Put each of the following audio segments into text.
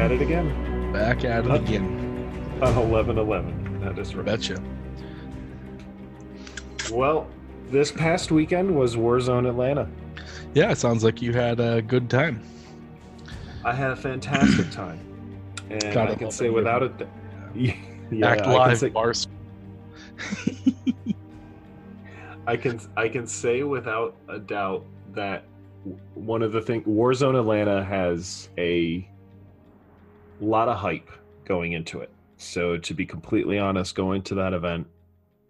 at it again. Back at it Uh, again. On 11 11. That is right. Betcha. Well, this past weekend was Warzone Atlanta. Yeah, it sounds like you had a good time. I had a fantastic time. And Gotta I can say without a. Yeah, Act I live, say- bars. I can I can say without a doubt that one of the things Warzone Atlanta has a lot of hype going into it. So to be completely honest, going to that event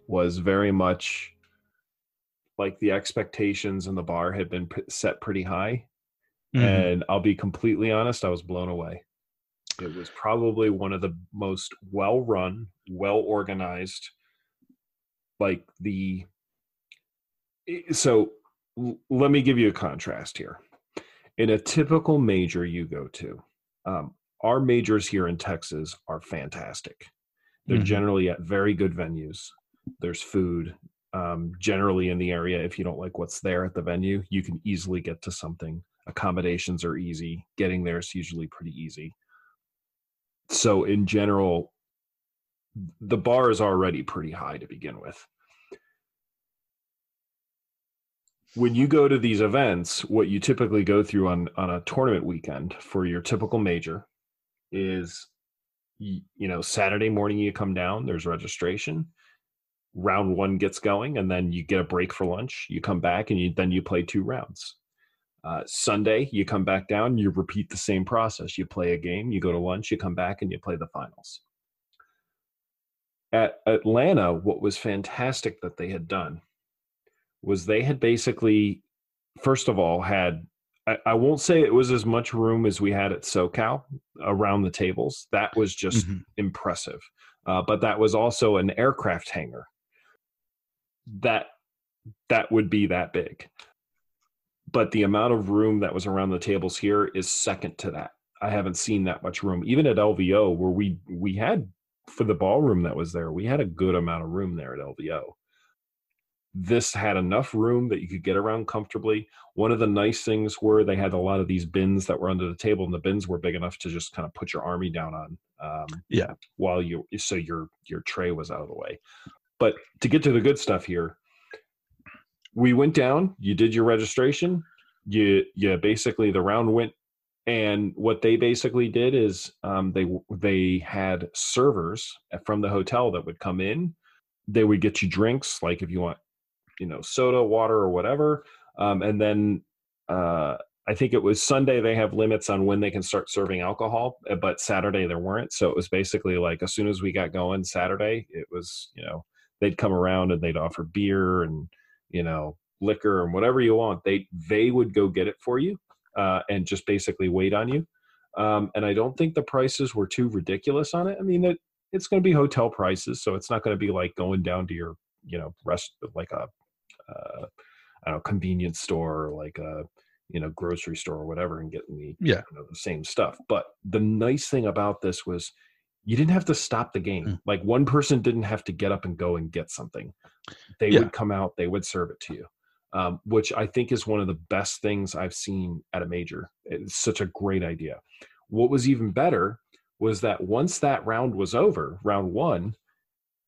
was very much like the expectations and the bar had been set pretty high. Mhm. And I'll be completely honest, I was blown away. It was probably one of the most well run, well organized, like the. So let me give you a contrast here. In a typical major you go to, um, our majors here in Texas are fantastic. They're Mhm. generally at very good venues. There's food. Um, generally in the area, if you don't like what's there at the venue, you can easily get to something accommodations are easy getting there is usually pretty easy so in general the bar is already pretty high to begin with when you go to these events what you typically go through on on a tournament weekend for your typical major is you know saturday morning you come down there's registration round one gets going and then you get a break for lunch you come back and you then you play two rounds uh, Sunday, you come back down, you repeat the same process. You play a game, you go to lunch, you come back, and you play the finals. At Atlanta, what was fantastic that they had done was they had basically, first of all, had I, I won't say it was as much room as we had at SoCal around the tables. That was just Mhm. impressive. Uh, but that was also an aircraft hangar. That that would be that big but the amount of room that was around the tables here is second to that. I haven't seen that much room. Even at LVO, where we we had for the ballroom that was there, we had a good amount of room there at LVO. This had enough room that you could get around comfortably. One of the nice things were they had a lot of these bins that were under the table, and the bins were big enough to just kind of put your army down on. Um, Yeah. While you so your your tray was out of the way. But to get to the good stuff here, we went down you did your registration you you basically the round went and what they basically did is um, they they had servers from the hotel that would come in they would get you drinks like if you want you know soda water or whatever um, and then uh, i think it was sunday they have limits on when they can start serving alcohol uh, but saturday there weren't so it was basically like as soon as we got going saturday it was you know they'd come around and they'd offer beer and you know liquor and whatever you want they they would go get it for you uh, and just basically wait on you um, and i don't think the prices were too ridiculous on it. I mean it, it's going to be hotel prices so it's not going to be like going down to your you know rest like a uh, I don't know convenience store or like a you know grocery store or whatever and getting the Yeah. you know, the same stuff but the nice thing about this was you didn't have to stop the game Mm. like one person didn't have to get up and go and get something they Yeah. would come out they would serve it to you um, which i think is one of the best things i've seen at a major it's such a great idea what was even better was that once that round was over round one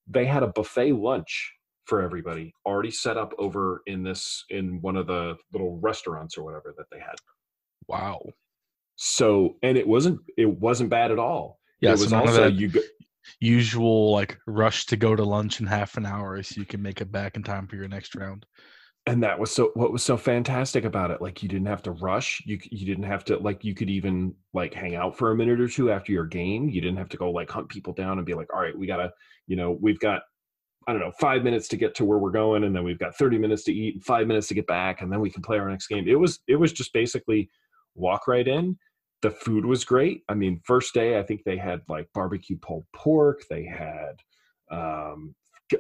they had a buffet lunch for everybody already set up over in this in one of the little restaurants or whatever that they had Wow. so and it wasn't it wasn't bad at all Yeah, it so was also you go, usual like rush to go to lunch in half an hour so you can make it back in time for your next round. and that was so what was so fantastic about it like you didn't have to rush you you didn't have to like you could even like hang out for a minute or two after your game you didn't have to go like hunt people down and be like all right we gotta you know we've got i don't know five minutes to get to where we're going and then we've got 30 minutes to eat and five minutes to get back and then we can play our next game. It was it was just basically walk right in. The food was great. I mean first day i think they had like barbecue pulled pork they had um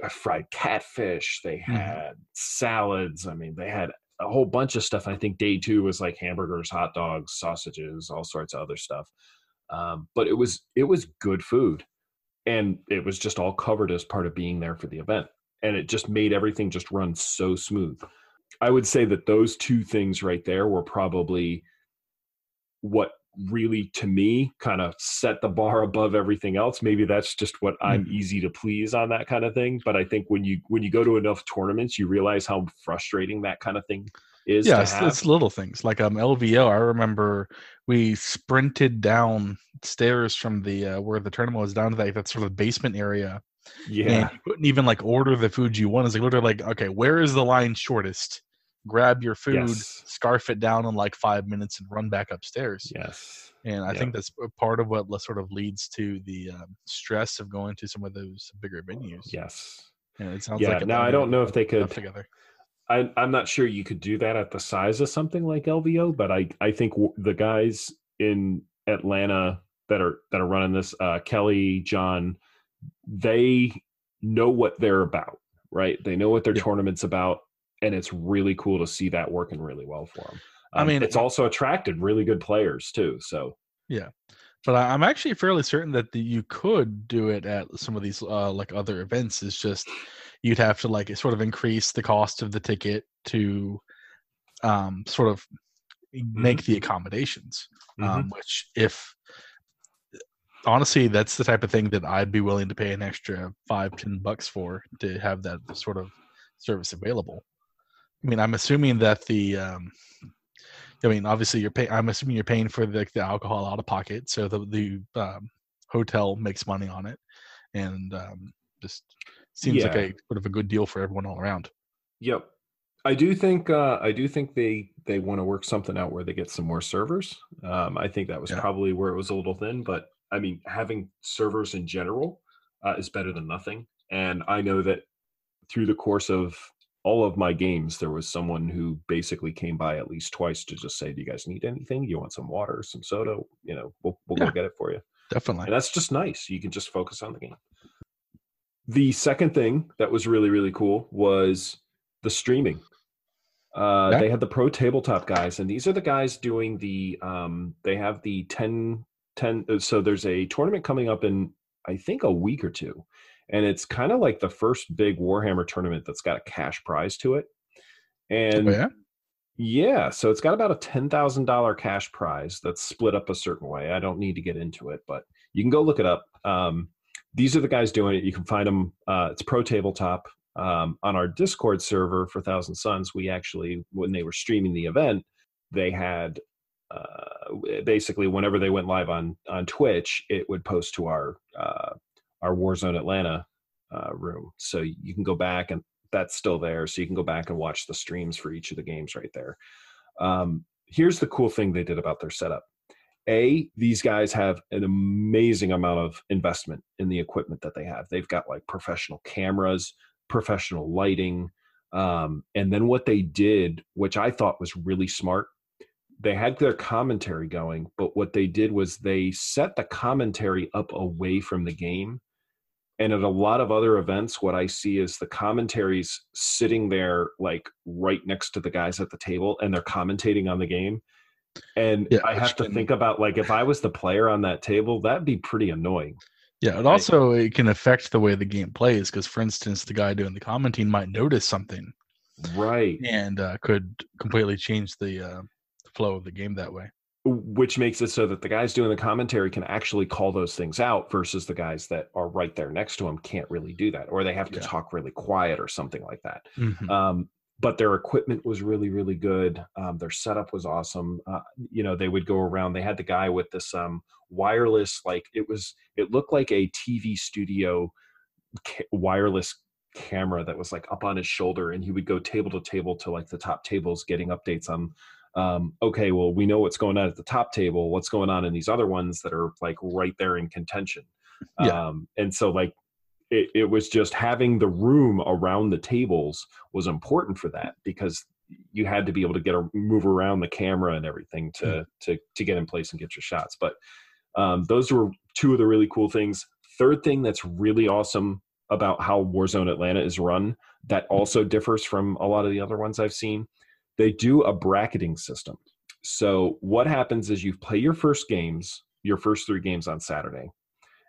fried catfish they Mhm. had salads. I mean they had a whole bunch of stuff i think day two was like hamburgers hot dogs sausages all sorts of other stuff. Um, but it was it was good food and it was just all covered as part of being there for the event and it just made everything just run so smooth I would say that those two things right there were probably what really to me kind of set the bar above everything else maybe that's just what i'm Mhm. easy to please on that kind of thing but i think when you when you go to enough tournaments you realize how frustrating that kind of thing is yeah, it's, it's little things like um LVO. I remember we sprinted down stairs from the uh, where the tournament was down to like that sort of basement area, yeah and you couldn't even like order the food you want. It's like literally like, okay, where is the line shortest? Grab your food, Yes. scarf it down in like five minutes, and run back upstairs. yes And I Yeah. think that's part of what sort of leads to the um, stress of going to some of those bigger venues. yes And it sounds Yeah, like now I don't know if they could- together. I, I'm not sure you could do that at the size of something like LVO, but I, I think w- the guys in Atlanta that are that are running this, uh, Kelly, John, they know what they're about, right? They know what their Yeah. tournament's about, and it's really cool to see that working really well for them. I mean, it's also attracted really good players too. So yeah, But I, I'm actually fairly certain that the, you could do it at some of these uh, like other events. It's just you'd have to like sort of increase the cost of the ticket to um, sort of make the accommodations. mhm. Um, which, if honestly, that's the type of thing that I'd be willing to pay an extra five, ten bucks for to have that sort of service available. I mean, I'm assuming that the um, I mean, obviously, you're paying. I'm assuming you're paying for the, the alcohol out of pocket, so the the um, hotel makes money on it, and um, just seems like a sort of a good deal for everyone all around. Yep. I do think uh, I do think they they want to work something out where they get some more servers. Um, I think that was Yeah. probably where it was a little thin, but I mean, having servers in general uh, is better than nothing. And I know that through the course of all of my games, there was someone who basically came by at least twice to just say, "Do you guys need anything? Do You want some water, some soda? You know, we'll we'll Yeah. go get it for you." Definitely. And that's just nice. You can just focus on the game. The second thing that was really, really cool was the streaming. Uh, Yeah. They had the pro tabletop guys, and these are the guys doing the. Um, they have the 10, 10 uh, So there's a tournament coming up in, I think, a week or two. And it's kind of like the first big Warhammer tournament that's got a cash prize to it. And Oh, yeah. yeah, so it's got about a ten thousand dollar cash prize that's split up a certain way. I don't need to get into it, but you can go look it up. Um, these are the guys doing it. You can find them. Uh, it's Pro Tabletop um, on our Discord server for Thousand Suns. We actually, when they were streaming the event, they had uh, basically whenever they went live on on Twitch, it would post to our uh, our Warzone Atlanta uh, room. So you can go back and that's still there. So you can go back and watch the streams for each of the games right there. Um, here's the cool thing they did about their setup. A, these guys have an amazing amount of investment in the equipment that they have. They've got like professional cameras, professional lighting. Um, and then what they did, which I thought was really smart, they had their commentary going, but what they did was they set the commentary up away from the game and at a lot of other events what i see is the commentaries sitting there like right next to the guys at the table and they're commentating on the game and Yeah, i have to can- think about like if i was the player on that table that'd be pretty annoying Yeah, it also it can affect the way the game plays because, for instance, the guy doing the commenting might notice something right and uh, could completely change the uh, flow of the game that way. which makes it so that the guys doing the commentary can actually call those things out versus the guys that are right there next to them can't really do that or they have to Yeah. talk really quiet or something like that Mhm. um, but their equipment was really really good um, their setup was awesome uh, you know they would go around they had the guy with this um, wireless like it was it looked like a tv studio ca- wireless camera that was like up on his shoulder and he would go table to table to like the top tables getting updates on um, okay well we know what's going on at the top table what's going on in these other ones that are like right there in contention Yeah. um, and so like it, it was just having the room around the tables was important for that because you had to be able to get a move around the camera and everything to Mm. to to get in place and get your shots. But um, those were two of the really cool things. Third thing that's really awesome about how warzone atlanta is run that also differs from a lot of the other ones i've seen they do a bracketing system. So what happens is you play your first games your first three games on saturday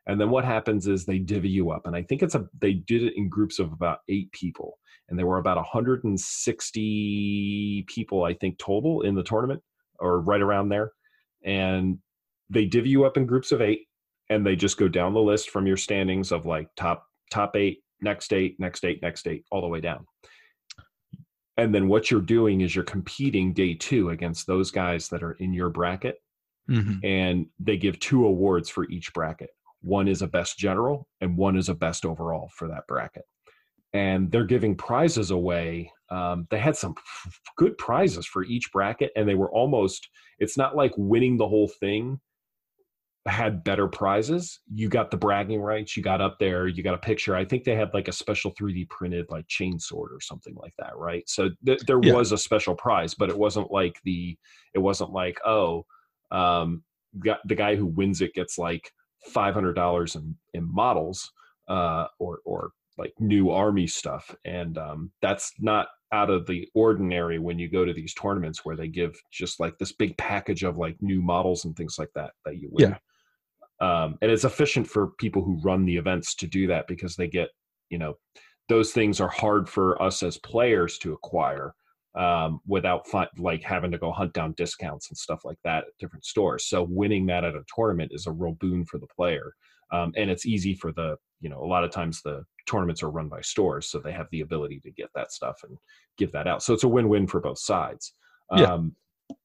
And then what happens is they divvy you up. And I think it's a they did it in groups of about eight people. And there were about 160 people, I think, total in the tournament, or right around there. And they divvy you up in groups of eight, and they just go down the list from your standings of like top top eight, next eight, next eight, next eight, all the way down. And then what you're doing is you're competing day two against those guys that are in your bracket. Mm-hmm. And they give two awards for each bracket. One is a best general, and one is a best overall for that bracket. And they're giving prizes away. Um, they had some good prizes for each bracket, and they were almost, it's not like winning the whole thing had better prizes. You got the bragging rights. You got up there. You got a picture. I think they had like a special 3D printed like chain sword or something like that, right? So th- there Yeah. was a special prize, but it wasn't like the. It wasn't like oh, um, got, the guy who wins it gets like five hundred dollars in in models, uh, or or like new army stuff, and um, that's not out of the ordinary when you go to these tournaments where they give just like this big package of like new models and things like that that you win. Yeah. Um, and it's efficient for people who run the events to do that because they get, you know, those things are hard for us as players to acquire um, without like having to go hunt down discounts and stuff like that at different stores. So winning that at a tournament is a real boon for the player. Um, and it's easy for the, you know, a lot of times the tournaments are run by stores, so they have the ability to get that stuff and give that out. So it's a win-win for both sides. Yeah. Um,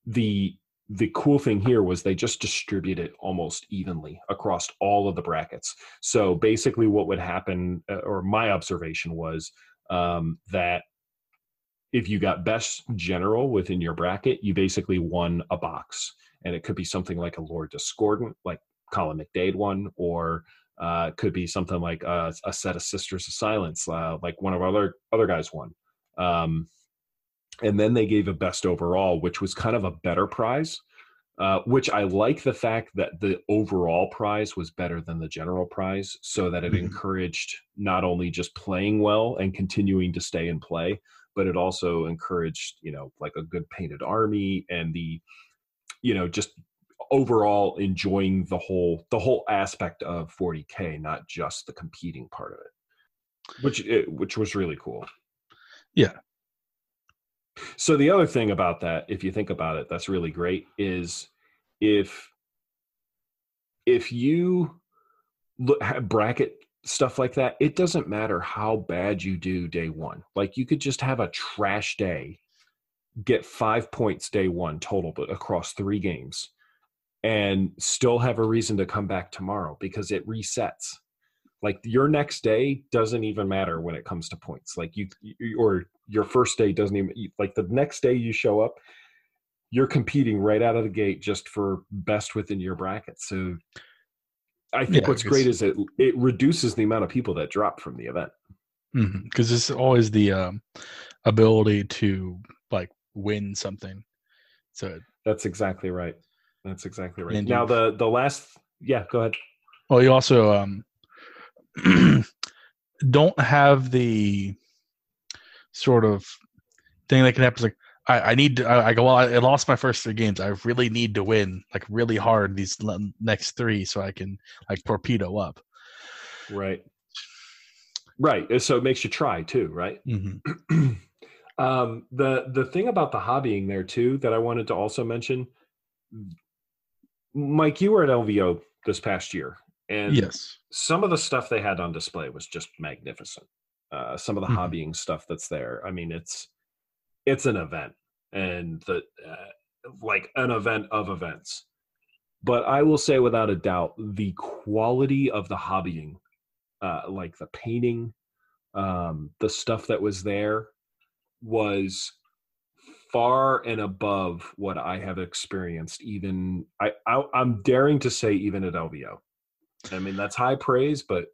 the the cool thing here was they just distribute it almost evenly across all of the brackets. So basically, what would happen, uh, or my observation was um, that if you got best general within your bracket, you basically won a box, and it could be something like a Lord Discordant, like Colin McDade won, or uh, it could be something like a, a set of Sisters of Silence, uh, like one of our other other guys won. Um, and then they gave a best overall, which was kind of a better prize. Uh, which I like the fact that the overall prize was better than the general prize, so that it Mhm. encouraged not only just playing well and continuing to stay and play, but it also encouraged, you know, like a good painted army and the, you know, just overall enjoying the whole the whole aspect of 40k, not just the competing part of it, which it, which was really cool. Yeah. So the other thing about that, if you think about it, that's really great is if if you look bracket stuff like that, it doesn't matter how bad you do day one. Like you could just have a trash day, get five points day one total, but across three games, and still have a reason to come back tomorrow because it resets. Like your next day doesn't even matter when it comes to points. Like you, or your first day doesn't even like the next day you show up, you're competing right out of the gate just for best within your bracket. So I think Yeah, what's great is it it reduces the amount of people that drop from the event. because it's always the um, ability to like win something. So That's exactly right. That's exactly right. Now the the last yeah, go ahead. Well, you also um, don't have the sort of thing that can happen. Like I, I need to. I, I go. Well, I lost my first three games. I really need to win like really hard these next three so I can like torpedo up. Right. Right. So it makes you try too, right? hmm um, the the thing about the hobbying there too that I wanted to also mention, Mike, you were at LVO this past year, and Yes. some of the stuff they had on display was just magnificent. Uh, some of the Mhm. hobbying stuff that's there. I mean, it's it's an event, and the uh, like an event of events. But I will say, without a doubt, the quality of the hobbying, uh, like the painting, um, the stuff that was there, was far and above what I have experienced. Even I, I I'm daring to say, even at LVO. I mean, that's high praise, but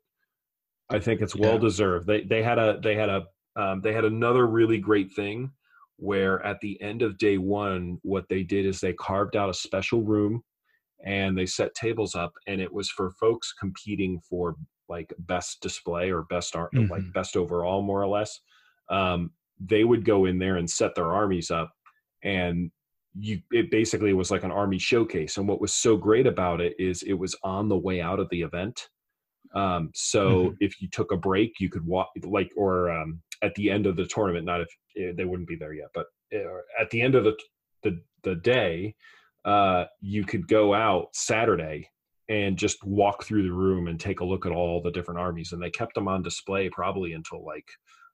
I think it's well Yeah. deserved. They they had a they had a um, they had another really great thing where at the end of day one, what they did is they carved out a special room and they set tables up, and it was for folks competing for like best display or best art, like Mhm. best overall, more or less. Um, they would go in there and set their armies up, and you it basically was like an army showcase. And what was so great about it is it was on the way out of the event Um, so if you took a break, you could walk like or um, at the end of the tournament. Not if eh, they wouldn't be there yet, but eh, at the end of the the, the day, uh, you could go out Saturday and just walk through the room and take a look at all the different armies. And they kept them on display probably until like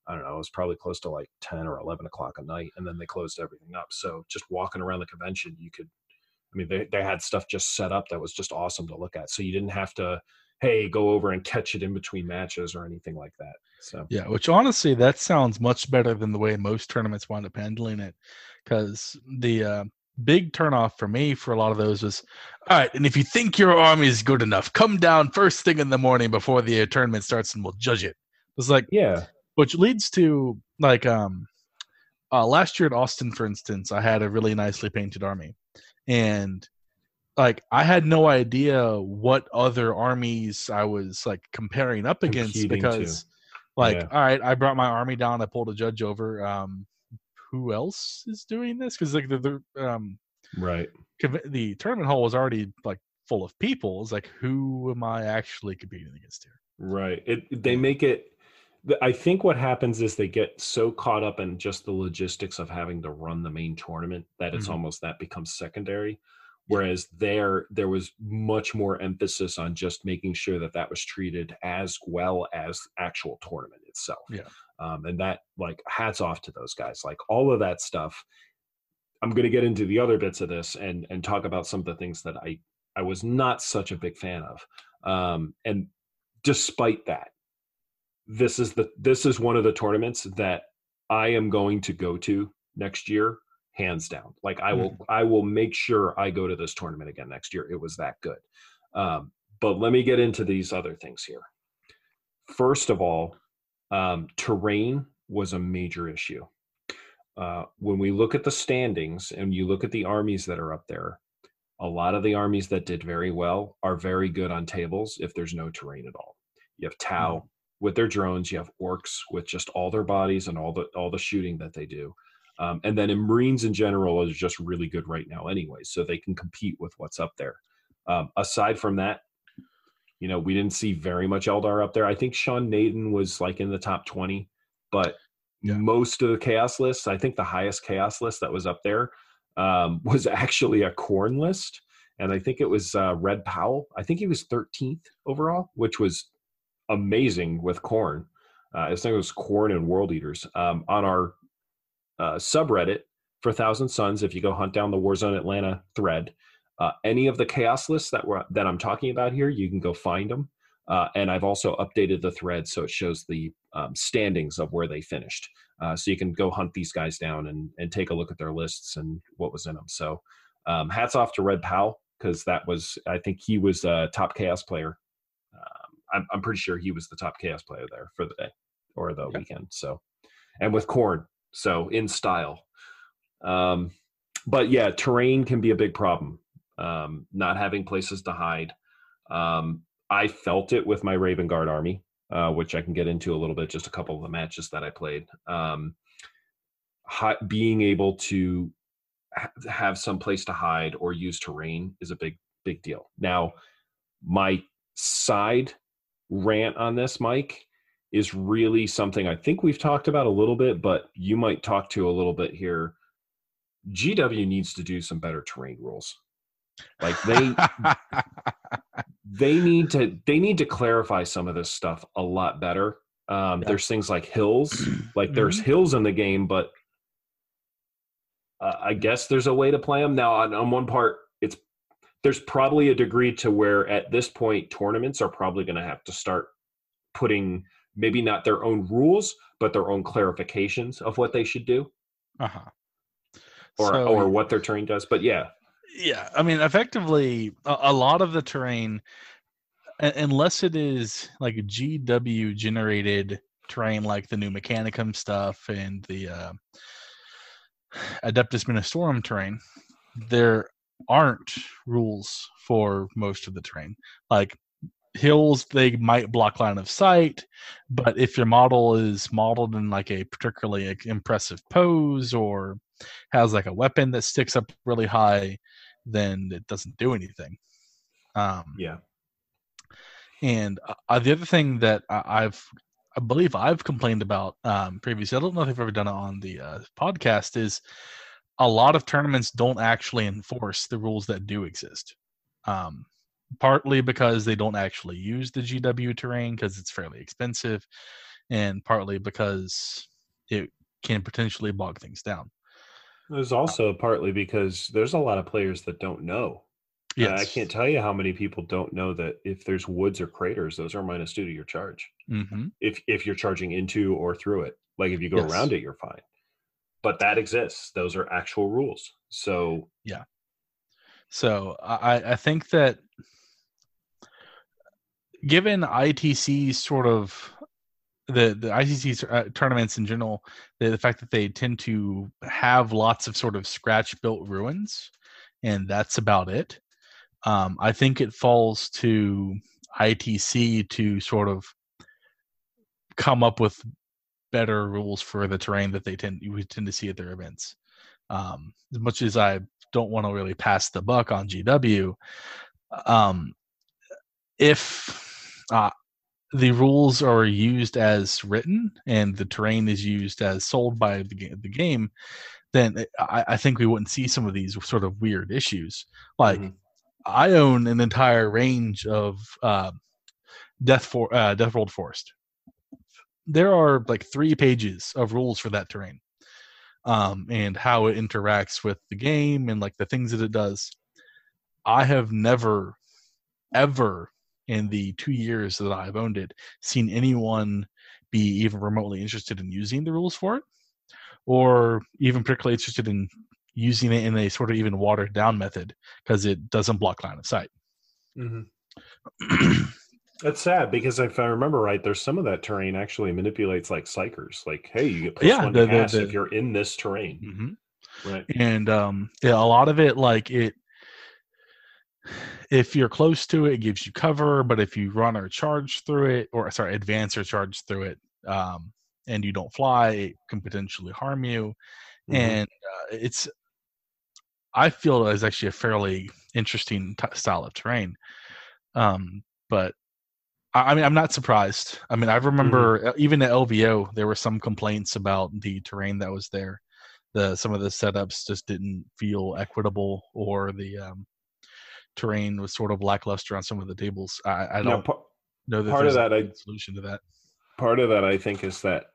I don't know, it was probably close to like 10 or 11 o'clock at night. And then they closed everything up. So just walking around the convention, you could, I mean, they, they had stuff just set up that was just awesome to look at. So you didn't have to, hey, go over and catch it in between matches or anything like that. So, yeah, which honestly, that sounds much better than the way most tournaments wind up handling it. Because the, uh, big turnoff for me for a lot of those was all right and if you think your army is good enough come down first thing in the morning before the tournament starts and we'll judge it it was like yeah which leads to like um uh, last year at Austin, for instance, I had a really nicely painted army, and like I had no idea what other armies I was like comparing up against Competing because, to. like, Yeah. all right, I brought my army down, I pulled a judge over. Um, who else is doing this? Because like the, the um right. the tournament hall was already like full of people. It's like who am I actually competing against here? Right. It they make it I think what happens is they get so caught up in just the logistics of having to run the main tournament that it's Mhm. almost that becomes secondary. Whereas there there was much more emphasis on just making sure that that was treated as well as actual tournament itself. Yeah. Um, and that like hats off to those guys. Like all of that stuff. I'm going to get into the other bits of this and and talk about some of the things that I I was not such a big fan of. Um, and despite that, this is the this is one of the tournaments that I am going to go to next year, hands down. Like I will I will make sure I go to this tournament again next year. It was that good. Um, but let me get into these other things here. First of all, um, terrain was a major issue. Uh, when we look at the standings and you look at the armies that are up there, a lot of the armies that did very well are very good on tables if there's no terrain at all. You have Tau with their drones, you have orcs with just all their bodies and all the all the shooting that they do. Um, and then in Marines in general is just really good right now anyway, so they can compete with what's up there. Um, aside from that, you know, we didn't see very much Eldar up there. I think Sean Nayden was like in the top 20, but Yeah. most of the chaos lists, I think the highest chaos list that was up there um, was actually a Khorne list. And I think it was uh, Red Powell. I think he was 13th overall, which was amazing with Khorne. Uh, I think it was Khorne and world eaters um, on our uh, subreddit for Thousand Suns. If you go hunt down the Warzone Atlanta thread, uh, any of the chaos lists that were that I'm talking about here, you can go find them. Uh, and I've also updated the thread so it shows the um, standings of where they finished. Uh, so you can go hunt these guys down and, and take a look at their lists and what was in them. So um, hats off to Red Powell because that was, I think he was a top chaos player. Um, I'm, I'm pretty sure he was the top chaos player there for the day or the weekend. So, and with Khorne, so in style. Um, but yeah, terrain can be a big problem. Um, not having places to hide. Um, I felt it with my Raven Guard army, uh, which I can get into a little bit. Just a couple of the matches that I played. Um, hi- being able to ha- have some place to hide or use terrain is a big, big deal. Now, my side rant on this, Mike, is really something I think we've talked about a little bit, but you might talk to a little bit here. GW needs to do some better terrain rules. Like they they need to they need to clarify some of this stuff a lot better. Um, Yeah. There's things like hills, like there's hills in the game, but uh, I guess there's a way to play them. Now, on, on one part, it's there's probably a degree to where at this point tournaments are probably going to have to start putting maybe not their own rules, but their own clarifications of what they should do uh-huh. or So- or what their terrain does. But yeah, yeah i mean effectively a, a lot of the terrain u- unless it is like gw generated terrain like the new mechanicum stuff and the uh, adeptus ministorum terrain there aren't rules for most of the terrain like hills they might block line of sight but if your model is modeled in like a particularly impressive pose or has like a weapon that sticks up really high then it doesn't do anything. Um, yeah, And uh, the other thing that I've, I believe I've complained about um, previously, I don't know if I've ever done it on the uh, podcast, is a lot of tournaments don't actually enforce the rules that do exist. Um, partly because they don't actually use the GW terrain because it's fairly expensive, and partly because it can potentially bog things down. There's also partly because there's a lot of players that don't know. Uh, I can't tell you how many people don't know that if there's woods or craters, those are minus two to your charge. hmm If if you're charging into or through it, like if you go Yes. around it, you're fine. But that exists. Those are actual rules. So yeah. So I, I think that given ITC's sort of the the ICC uh, tournaments in general, the, the fact that they tend to have lots of sort of scratch built ruins, and that's about it. Um, I think it falls to ITC to sort of come up with better rules for the terrain that they tend you tend to see at their events. Um, as much as I don't want to really pass the buck on GW, um, if uh, the rules are used as written and the terrain is used as sold by the, the game, then I, I think we wouldn't see some of these sort of weird issues. Like Mhm. I own an entire range of uh, Death for uh, Death World Forest. There are like three pages of rules for that terrain, um, and how it interacts with the game and like the things that it does. I have never, ever in the two years that I've owned it seen anyone be even remotely interested in using the rules for it, or even particularly interested in using it in a sort of even watered down method because it doesn't block line of sight. That's sad because if I remember right, there's some of that terrain actually manipulates like psykers. Like, hey, you get plus Yeah, one the- the- the- if you're in this terrain. hmm Right. and um yeah, a lot of it like it if you're close to it, it gives you cover but if you run or charge through it or sorry advance or charge through it um and you don't fly it can potentially harm you Mhm. and uh, it's i feel it's actually a fairly interesting t- style of terrain um but I I mean, I'm not surprised. I mean, I remember uh even at LVO, there were some complaints about the terrain that was there. The some of the setups just didn't feel equitable, or the um, terrain was sort of lackluster on some of the tables. I, I don't pa- know that part of that I- solution to that. part of that I think is that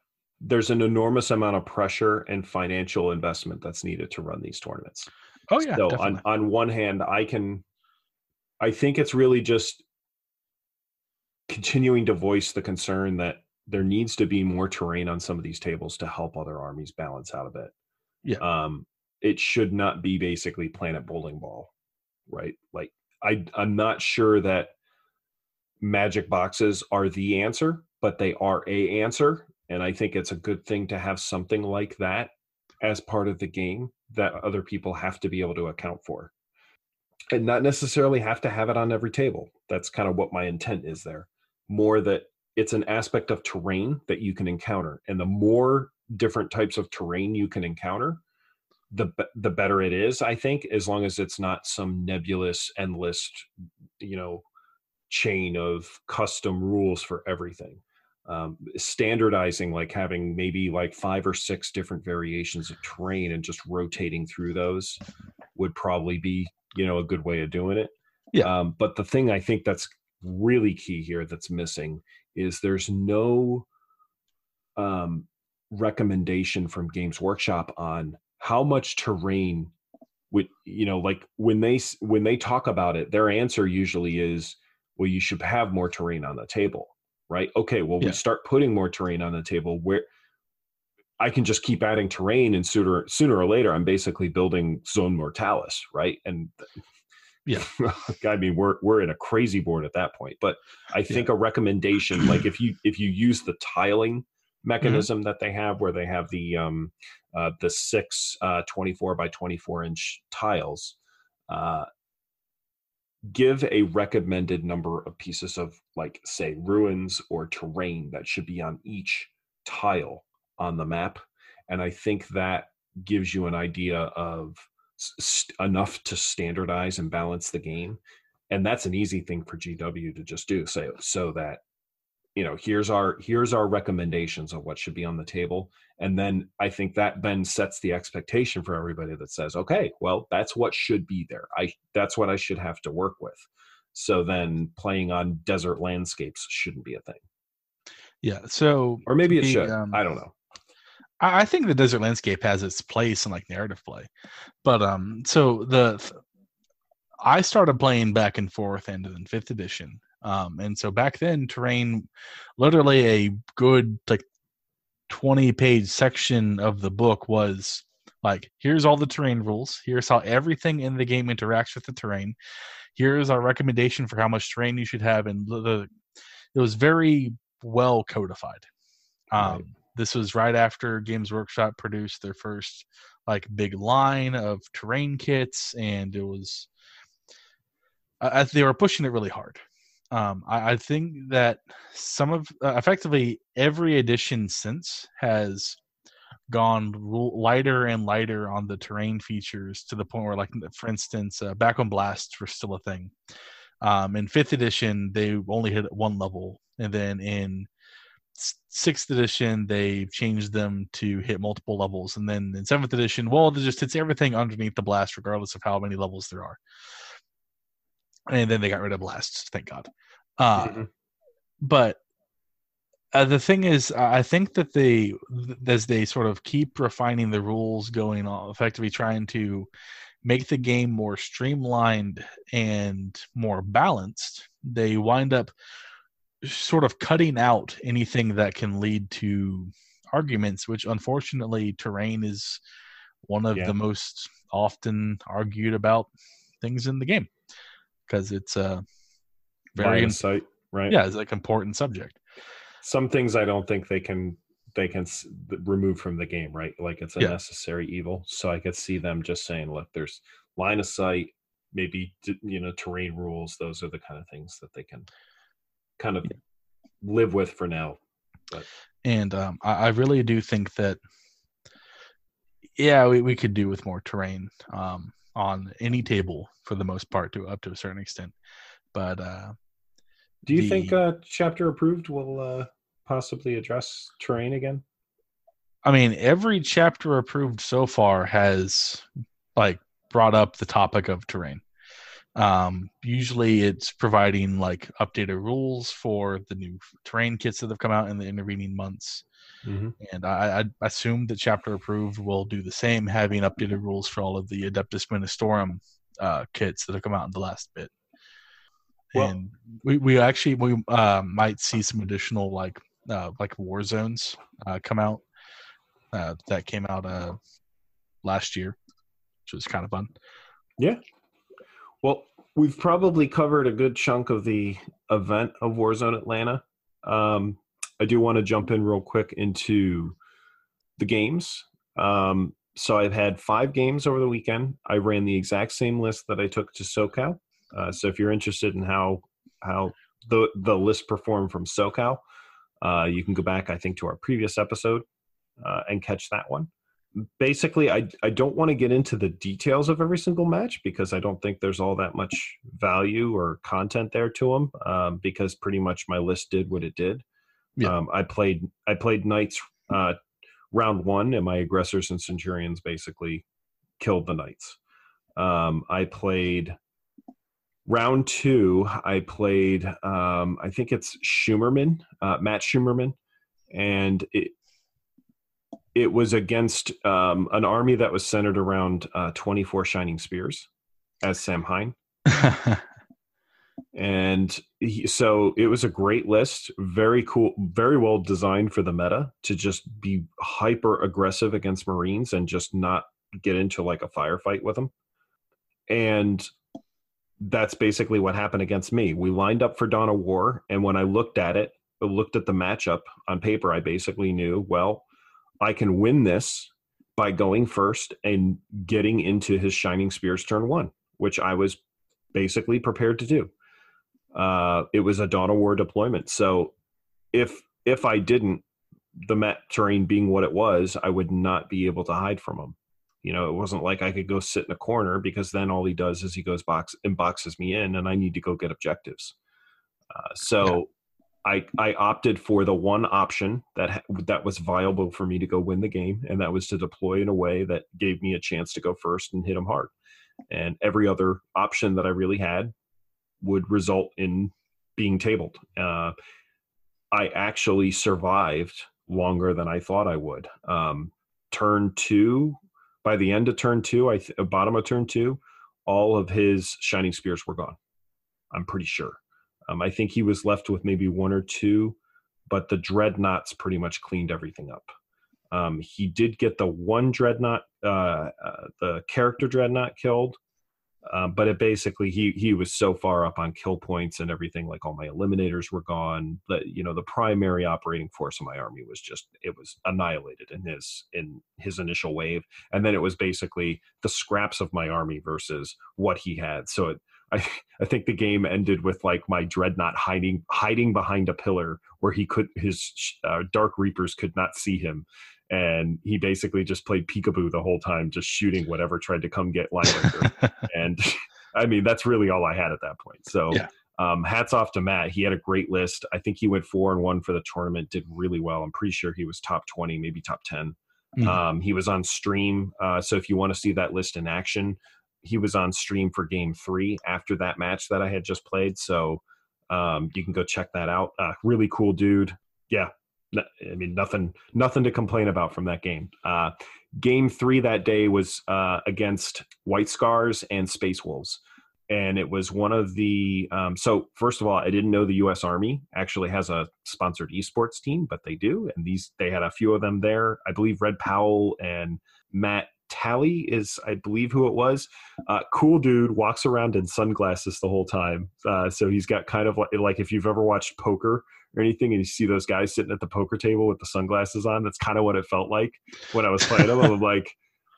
there's an enormous amount of pressure and financial investment that's needed to run these tournaments. Oh yeah, so definitely. on on one hand, I can, I think it's really just continuing to voice the concern that there needs to be more terrain on some of these tables to help other armies balance out a bit. Yeah. Um, it should not be basically planet bowling ball, right? Like I, I'm not sure that magic boxes are the answer, but they are a answer, and I think it's a good thing to have something like that as part of the game that other people have to be able to account for. And not necessarily have to have it on every table. That's kind of what my intent is there. More that it's an aspect of terrain that you can encounter and the more different types of terrain you can encounter the the better it is i think as long as it's not some nebulous endless you know chain of custom rules for everything um, standardizing like having maybe like five or six different variations of terrain and just rotating through those would probably be you know a good way of doing it Yeah. um, but the thing i think that's really key here that's missing is there's no um, recommendation from games workshop on how much terrain would you know like when they when they talk about it their answer usually is well you should have more terrain on the table right okay well Yeah. we start putting more terrain on the table where i can just keep adding terrain and sooner sooner or later i'm basically building zone mortalis right and Yeah. i mean we're we're in a crazy board at that point but i think a recommendation like if you if you use the tiling mechanism that they have where they have the um uh the six uh 24 by 24 inch tiles uh give a recommended number of pieces of like say ruins or terrain that should be on each tile on the map and i think that gives you an idea of st- enough to standardize and balance the game and that's an easy thing for GW to just do. So so that you know here's our here's our recommendations of what should be on the table. And then i think that then sets the expectation for everybody that says okay well that's what should be there. I that's what i should have to work with. So then playing on desert landscapes shouldn't be a thing. Yeah so or maybe it the, should. um, i don't know. I I think the desert landscape has its place in like narrative play, but um, so the I started playing back and forth into the fifth edition, um, and so back then terrain, literally a good like twenty page section of the book was like here's all the terrain rules, here's how everything in the game interacts with the terrain, here's our recommendation for how much terrain you should have, and the, the it was very well codified. Um, Right. This was right after Games Workshop produced their first like big line of terrain kits, and it was I- they were pushing it really hard. Um, I, I think that some of uh, effectively every edition since has gone lighter and lighter on the terrain features to the point where, like for instance, uh, back when blasts were still a thing. Um, in fifth edition, they only hit one level, and then in sixth edition they changed them to hit multiple levels and then in seventh edition well it just hits everything underneath the blast regardless of how many levels there are and then they got rid of blasts thank god uh, Mhm. but uh, the thing is i think that they th- as they sort of keep refining the rules going on effectively trying to make the game more streamlined and more balanced they wind up sort of cutting out anything that can lead to arguments which unfortunately terrain is one of Yeah. the most often argued about things in the game because it's a very Line of sight right? yeah it's like important subject. Some things i don't think they can they can s- remove from the game right? Like it's a Yeah. necessary evil. So i could see them just saying look there's line of sight maybe you know terrain rules. Those are the kind of things that they can kind of live with for now. And um, I, I really do think that yeah we, we could do with more terrain um, on any table for the most part to up to a certain extent. But uh, do you think uh chapter approved will uh possibly address terrain again? I mean every chapter approved so far has like brought up the topic of terrain um, usually it's providing like updated rules for the new terrain kits that have come out in the intervening months mm-hmm. and I, I assume that chapter approved will do the same, having updated rules for all of the Adeptus Ministorum uh, kits that have come out in the last bit. Well- and we, we actually we uh, might see some additional like uh, like war zones uh, come out uh, that came out uh, last year, which was kind of fun. Well, we've probably covered a good chunk of the event of Warzone Atlanta. Um, I do want to jump in real quick into the games. Um, so I've had five games over the weekend. I ran the exact same list that I took to SoCal. Uh, so if you're interested in how how the the list performed from SoCal, uh, you can go back, I think, to our previous episode uh, and catch that one basically I, I don't want to get into the details of every single match because i don't think there's all that much value or content there to them um, because pretty much my list did what it did Yeah. um, i played i played knights uh, round one and my aggressors and centurions basically killed the knights um, i played round two i played um, i think it's schumerman uh, matt schumerman and it, it was against um, an army that was centered around uh, 24 shining spears as Saim-Hann. And he, so it was a great list very cool very well designed for the meta to just be hyper aggressive against marines and just not get into like a firefight with them and that's basically what happened against me. We lined up for dawn of war and when i looked at it looked at the matchup on paper i basically knew well I can win this by going first and getting into his Shining Spears turn one, which I was basically prepared to do. Uh, it was a Dawn of War deployment. So if if I didn't, the mat terrain being what it was, I would not be able to hide from him. You know, it wasn't like I could go sit in a corner because then all he does is he goes box and boxes me in, and I need to go get objectives. Uh, so I I opted for the one option that that was viable for me to go win the game, and that was to deploy in a way that gave me a chance to go first and hit him hard. And every other option that I really had would result in being tabled. Uh, I actually survived longer than I thought I would. Um, turn two, by the end of turn two, I th- bottom of turn two, all of his shining spears were gone. I'm pretty sure. Um, I think he was left with maybe one or two, but the dreadnoughts pretty much cleaned everything up. Um, he did get the one dreadnought, uh, uh, the character dreadnought killed, um, but it basically he he was so far up on kill points and everything. Like all my eliminators were gone. That you know the primary operating force of my army was just it was annihilated in his in his initial wave, and then it was basically the scraps of my army versus what he had. So it I, I think the game ended with like my dreadnought hiding hiding behind a pillar where he could his uh, dark reapers could not see him. And he basically just played peekaboo the whole time just shooting whatever tried to come get line and i mean that's really all i had at that point. So yeah. um, hats off to matt. He had a great list. I think he went four and one for the tournament did really well. I'm pretty sure he was top 20 maybe top 10 mm-hmm. um, he was on stream. Uh, so if you want to see that list in action he was on stream for game three after that match that I had just played. So um, you can go check that out. Uh, really cool dude. Yeah. I mean, nothing, nothing to complain about from that game. Uh, game three that day was uh, against White Scars and Space Wolves. And it was one of the. Um, so, first of all, I didn't know the U.S. Army actually has a sponsored esports team, but they do. And these, they had a few of them there. I believe Red Powell and Matt Tally is, I believe, who it was. Uh, cool dude, walks around in sunglasses the whole time. Uh, so he's got kind of like, like if you've ever watched poker or anything, and you see those guys sitting at the poker table with the sunglasses on. That's kind of what it felt like when I was playing them. I'm like,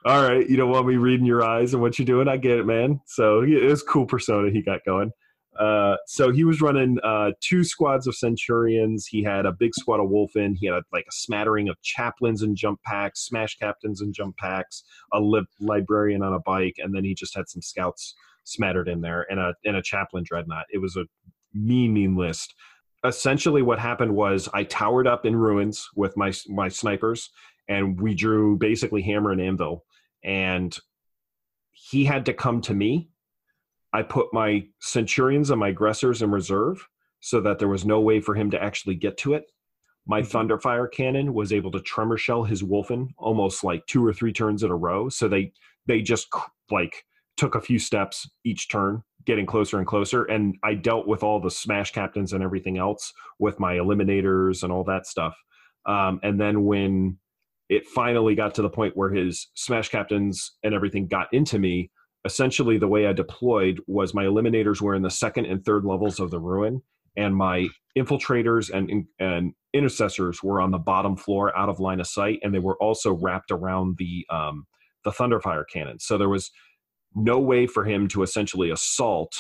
all right, you don't want me reading your eyes and what you're doing. I get it, man. So it was cool persona he got going. Uh, so he was running uh, two squads of Centurions. He had a big squad of Wulfen. He had a, like a smattering of chaplains and jump packs, smash captains and jump packs, a li- librarian on a bike, and then he just had some scouts smattered in there and a and a chaplain dreadnought. It was a mean, mean list. Essentially, what happened was I towered up in ruins with my my snipers, and we drew basically hammer and anvil, and he had to come to me I put my centurions and my aggressors in reserve so that there was no way for him to actually get to it. My mm-hmm. Thunderfire cannon was able to tremor shell his Wulfen almost like two or three turns in a row. So they they just like took a few steps each turn, getting closer and closer. And I dealt with all the smash captains and everything else with my eliminators and all that stuff. Um, and then when it finally got to the point where his smash captains and everything got into me, essentially the way I deployed was my eliminators were in the second and third levels of the ruin, and my infiltrators and and intercessors were on the bottom floor, out of line of sight, and they were also wrapped around the um, the thunderfire cannon. So there was no way for him to essentially assault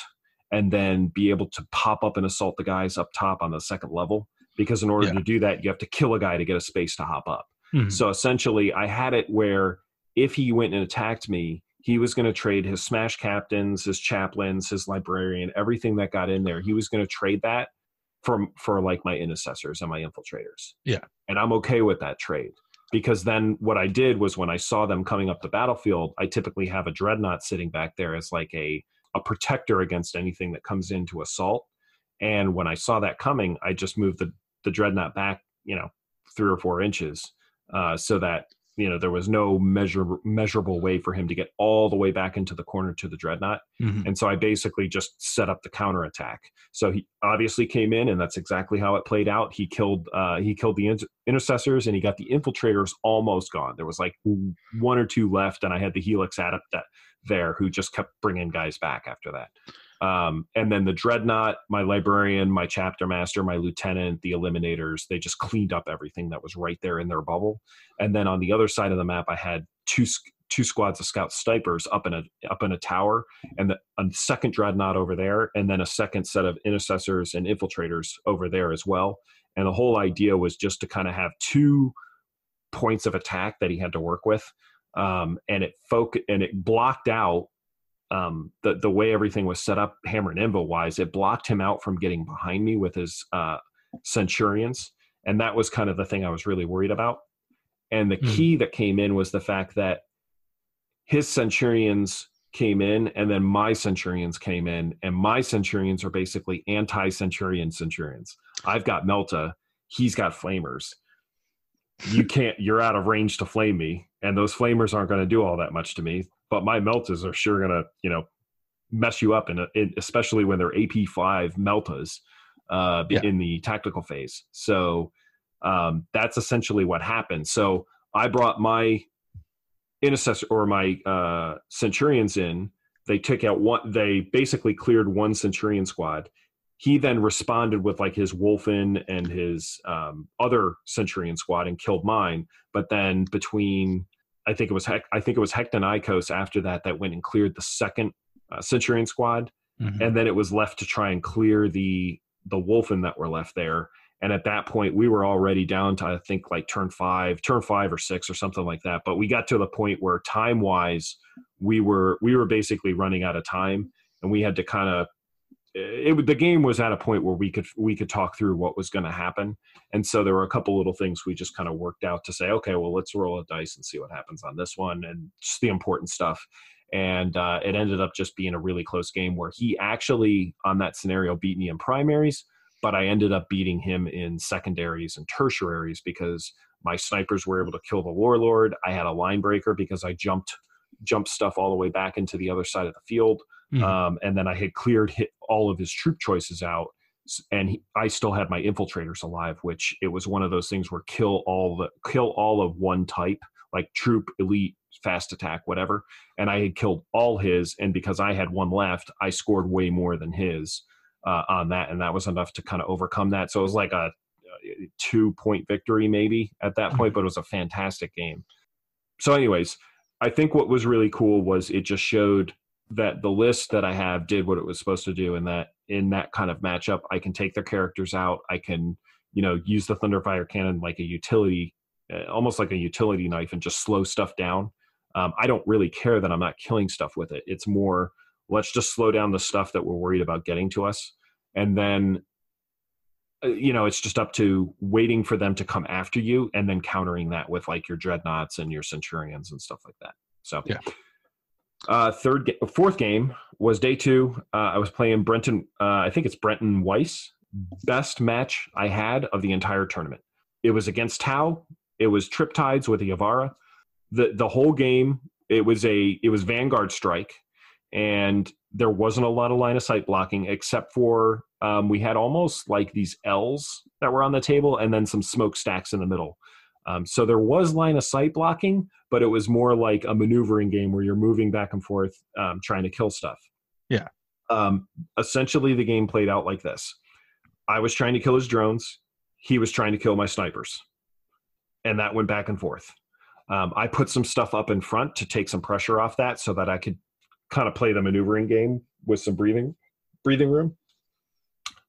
and then be able to pop up and assault the guys up top on the second level. Because in order yeah. to do that, you have to kill a guy to get a space to hop up. Mm-hmm. So essentially, I had it where if he went and attacked me, he was going to trade his smash captains his chaplains his librarian everything that got in there he was going to trade that for for like my intercessors and my infiltrators. Yeah. And i'm okay with that trade because then what i did was when i saw them coming up the battlefield i typically have a dreadnought sitting back there as like a a protector against anything that comes in to assault. And when i saw that coming i just moved the the dreadnought back you know three or four inches uh, so that you know there was no measure, measurable way for him to get all the way back into the corner to the dreadnought. Mm-hmm. and so i basically just set up the counter attack so he obviously came in and that's exactly how it played out. He killed uh, he killed the inter- intercessors and he got the infiltrators almost gone. There was like one or two left and i had the helix adept there who just kept bringing guys back after that um, and then the dreadnought, my librarian, my chapter master, my lieutenant, the eliminators, they just cleaned up everything that was right there in their bubble. And then on the other side of the map, I had two two squads of scout snipers up in a up in a tower, and the, a second dreadnought over there, and then a second set of intercessors and infiltrators over there as well. And the whole idea was just to kind of have two points of attack that he had to work with um, and it foc- and it blocked out um, the the way everything was set up, hammer and anvil wise. It blocked him out from getting behind me with his uh, centurions, and that was kind of the thing I was really worried about. And the Hmm. key that came in was the fact that his centurions came in and then my centurions came in and my centurions are basically anti-centurion centurions i've got melta he's got flamers you can't you're out of range to flame me and those flamers aren't going to do all that much to me but my meltas are sure going to you know mess you up in, a, in especially when they're ap5 meltas uh, Yeah. in the tactical phase so um, that's essentially what happened so i brought my intercessor or my uh, centurions in. They took out one. They basically cleared one centurion squad. He then responded with like his Wulfen and his um, other centurion squad and killed mine. But then between, I think it was Hec- I think it was Hector and Icos after that that went and cleared the second uh, centurion squad Mhm. and then it was left to try and clear the the wulfen that were left there and at that point we were already down to i think like turn five turn five or six or something like that but we got to the point where time wise we were we were basically running out of time and we had to kind of it the game was at a point where we could we could talk through what was going to happen. And so there were a couple little things we just kind of worked out to say okay well let's roll a dice and see what happens on this one and just the important stuff. And uh, it ended up just being a really close game where he actually on that scenario beat me in primaries but i ended up beating him in secondaries and tertiaries because my snipers were able to kill the warlord. I had a line breaker because i jumped jumped stuff all the way back into the other side of the field Mhm. um, and then i had cleared hit all of his troop choices out and he, i still had my infiltrators alive which it was one of those things where kill all the kill all of one type like troop elite fast attack whatever and I had killed all his, and because I had one left, I scored way more than his uh, on that, and that was enough to kind of overcome that. So it was like a, a two point victory maybe at that point, but it was a fantastic game. So, anyways, I think what was really cool was it just showed that the list that I have did what it was supposed to do, and that in that kind of matchup, I can take their characters out. I can, you know, use the Thunderfire cannon like a utility, uh, almost like a utility knife, and just slow stuff down um, I don't really care that I'm not killing stuff with it. It's more let's just slow down the stuff that we're worried about getting to us, and then uh, you know it's just up to waiting for them to come after you, and then countering that with like your dreadnoughts and your centurions and stuff like that. So Yeah. Uh, third, fourth game was day two. Uh, I was playing Brenton. Uh, I think it's Brenton Weiss. Best match I had of the entire tournament. It was against Tau. It was Triptides with the Y'vahra the the whole game it was a it was vanguard strike and there wasn't a lot of line of sight blocking except for um, we had almost like these l's that were on the table and then some smokestacks in the middle um, so there was line of sight blocking but it was more like a maneuvering game where you're moving back and forth um, trying to kill stuff Yeah. um, essentially the game played out like this i was trying to kill his drones he was trying to kill my snipers and that went back and forth um, I put some stuff up in front to take some pressure off that, so that I could kind of play the maneuvering game with some breathing breathing room.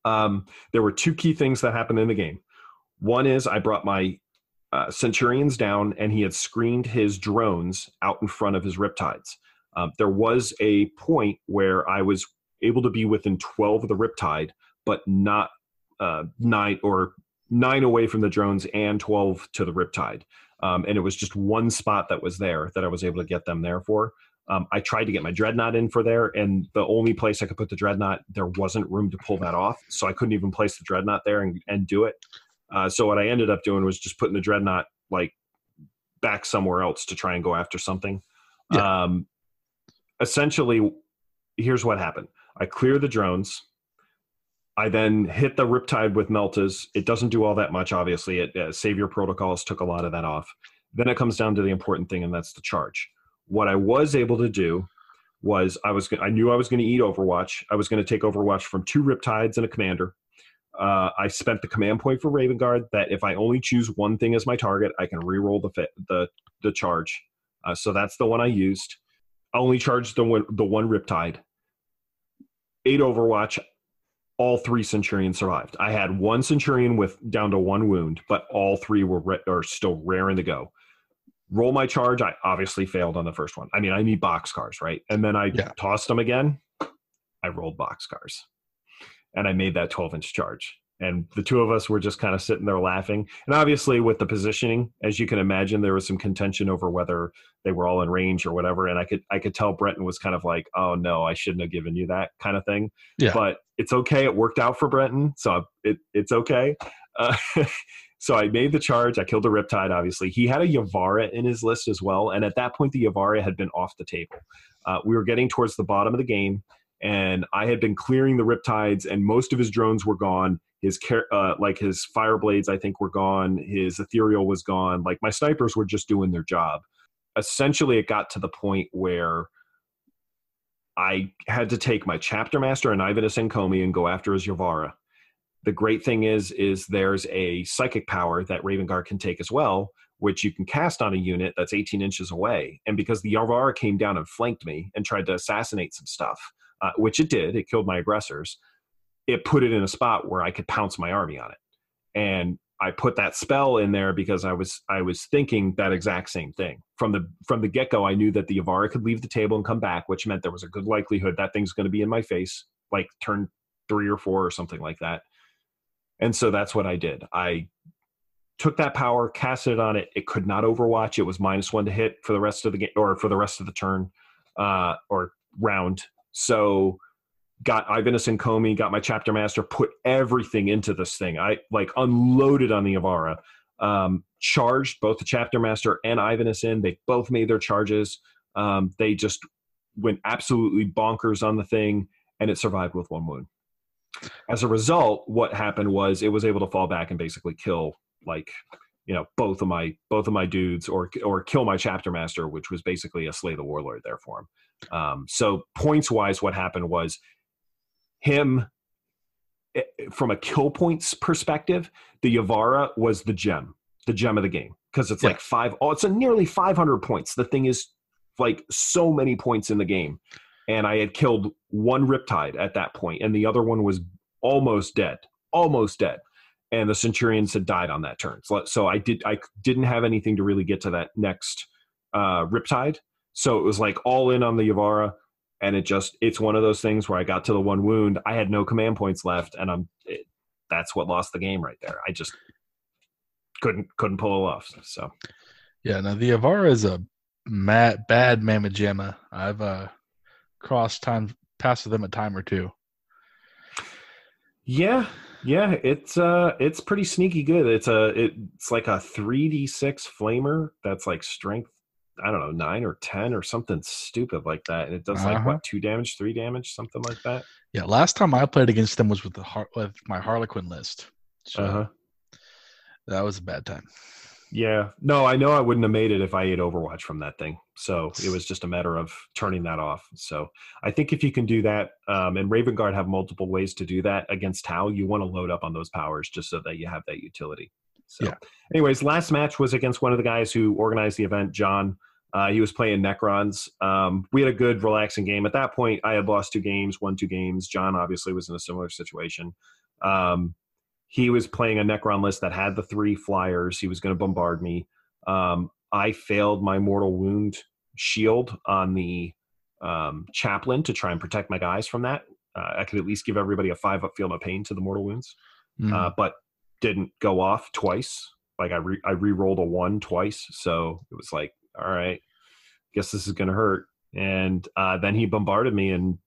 Um, there were two key things that happened in the game. One is I brought my uh, Centurions down, and he had screened his drones out in front of his Riptides. Um, there was a point where I was able to be within 12 of the Riptide, but not uh, nine or nine away from the drones and 12 to the Riptide um, and it was just one spot that was there that I was able to get them there for. Um, I tried to get my dreadnought in for there, and the only place I could put the dreadnought, there wasn't room to pull that off, so I couldn't even place the dreadnought there and, and do it. Uh, so what I ended up doing was just putting the dreadnought like back somewhere else to try and go after something. Um, essentially, here's what happened: I clear the drones. I then hit the Riptide with Meltas. It doesn't do all that much, obviously. It, uh, Savior protocols took a lot of that off. Then it comes down to the important thing, and that's the charge. What I was able to do was I was I knew I was going to eat Overwatch. I was going to take Overwatch from two Riptides and a Commander. Uh, I spent the command point for Raven Guard that if I only choose one thing as my target, I can reroll the fit, the the charge. Uh, so that's the one I used. I only charged the one the one Riptide. Eight Overwatch all three centurions survived. I had one centurion with down to one wound, but all three were re- are still raring to go. roll my charge. I obviously failed on the first one. I mean, I need box cars, right? And then I Yeah. tossed them again. I rolled box cars, and I made that 12 inch charge. And the two of us were just kind of sitting there laughing. And obviously, with the positioning, as you can imagine, there was some contention over whether they were all in range or whatever. And I could I could tell Brenton was kind of like, "Oh no, I shouldn't have given you that kind of thing." Yeah. But it's okay. It worked out for Brenton, so it it's okay. Uh, so I made the charge. I killed a Riptide. Obviously, he had a Y'vahra in his list as well. And at that point, the Y'vahra had been off the table. Uh, we were getting towards the bottom of the game, and I had been clearing the Riptides, and most of his drones were gone. His uh, like his fire blades, I think, were gone. His ethereal was gone. Like my snipers were just doing their job. Essentially, it got to the point where I had to take my chapter master and and Comey and go after his Y'vahra. The great thing is, is there's a psychic power that Raven Guard can take as well, which you can cast on a unit that's 18 inches away. And because the Y'vahra came down and flanked me and tried to assassinate some stuff, uh, which it did, it killed my aggressors. It put it in a spot where I could pounce my army on it, and I put that spell in there because I was I was thinking that exact same thing from the from the get go. I knew that the Y'vahra could leave the table and come back, which meant there was a good likelihood that thing's going to be in my face, like turn three or four or something like that. And so that's what I did. I took that power, casted it on it. It could not overwatch. It was minus one to hit for the rest of the game or for the rest of the turn uh, or round. So got Ivanus and Comey, got my chapter master, put everything into this thing. I like unloaded on the Y'vahra, um, charged both the chapter master and Ivanus in. They both made their charges. Um, they just went absolutely bonkers on the thing, and it survived with one wound. As a result, what happened was it was able to fall back and basically kill like you know both of my both of my dudes or or kill my chapter master, which was basically a slay the warlord there for him. Um, so points wise, what happened was him eh, from a kill points perspective, the Y'vahra was the gem, the gem of the game because it's Yeah. like five. Oh, it's a nearly five hundred points. The thing is like so many points in the game, and I had killed one Riptide at that point, and the other one was almost dead, almost dead. And the Centurions had died on that turn, so, so I did I didn't have anything to really get to that next uh, Riptide. So it was like all in on the Y'vahra, and it just it's one of those things where I got to the one wound, I had no command points left, and I'm it, that's what lost the game right there. I just couldn't couldn't pull it off. So Yeah, now the Y'vahra is a mad, bad mamma jamma. I've uh, crossed time, passed with them a time or two. yeah, yeah, it's uh it's pretty sneaky good. It's a it's like a three d six flamer that's like strength. I don't know nine or ten or something stupid like that, and it does like Uh-huh. what two damage, three damage, something like that. Yeah, last time I played against them was with the Har- with my Harlequin list. So Uh-huh. that was a bad time. Yeah. No, I know I wouldn't have made it if I ate Overwatch from that thing. So it was just a matter of turning that off. So I think if you can do that, um, and Raven Guard have multiple ways to do that against Tau, you want to load up on those powers just so that you have that utility. So, Yeah. anyways, last match was against one of the guys who organized the event, John. Uh, he was playing Necrons. Um, we had a good, relaxing game. At that point, I had lost two games, won two games. John obviously was in a similar situation. Um, he was playing a Necron list that had the three flyers. He was going to bombard me. Um, I failed my mortal wound shield on the um, chaplain to try and protect my guys from that. Uh, I could at least give everybody a five up field of pain to the mortal wounds, Mm. uh, but didn't go off twice. Like I re- I re-rolled a one twice, so it was like, all right, guess this is going to hurt. And uh, then he bombarded me, and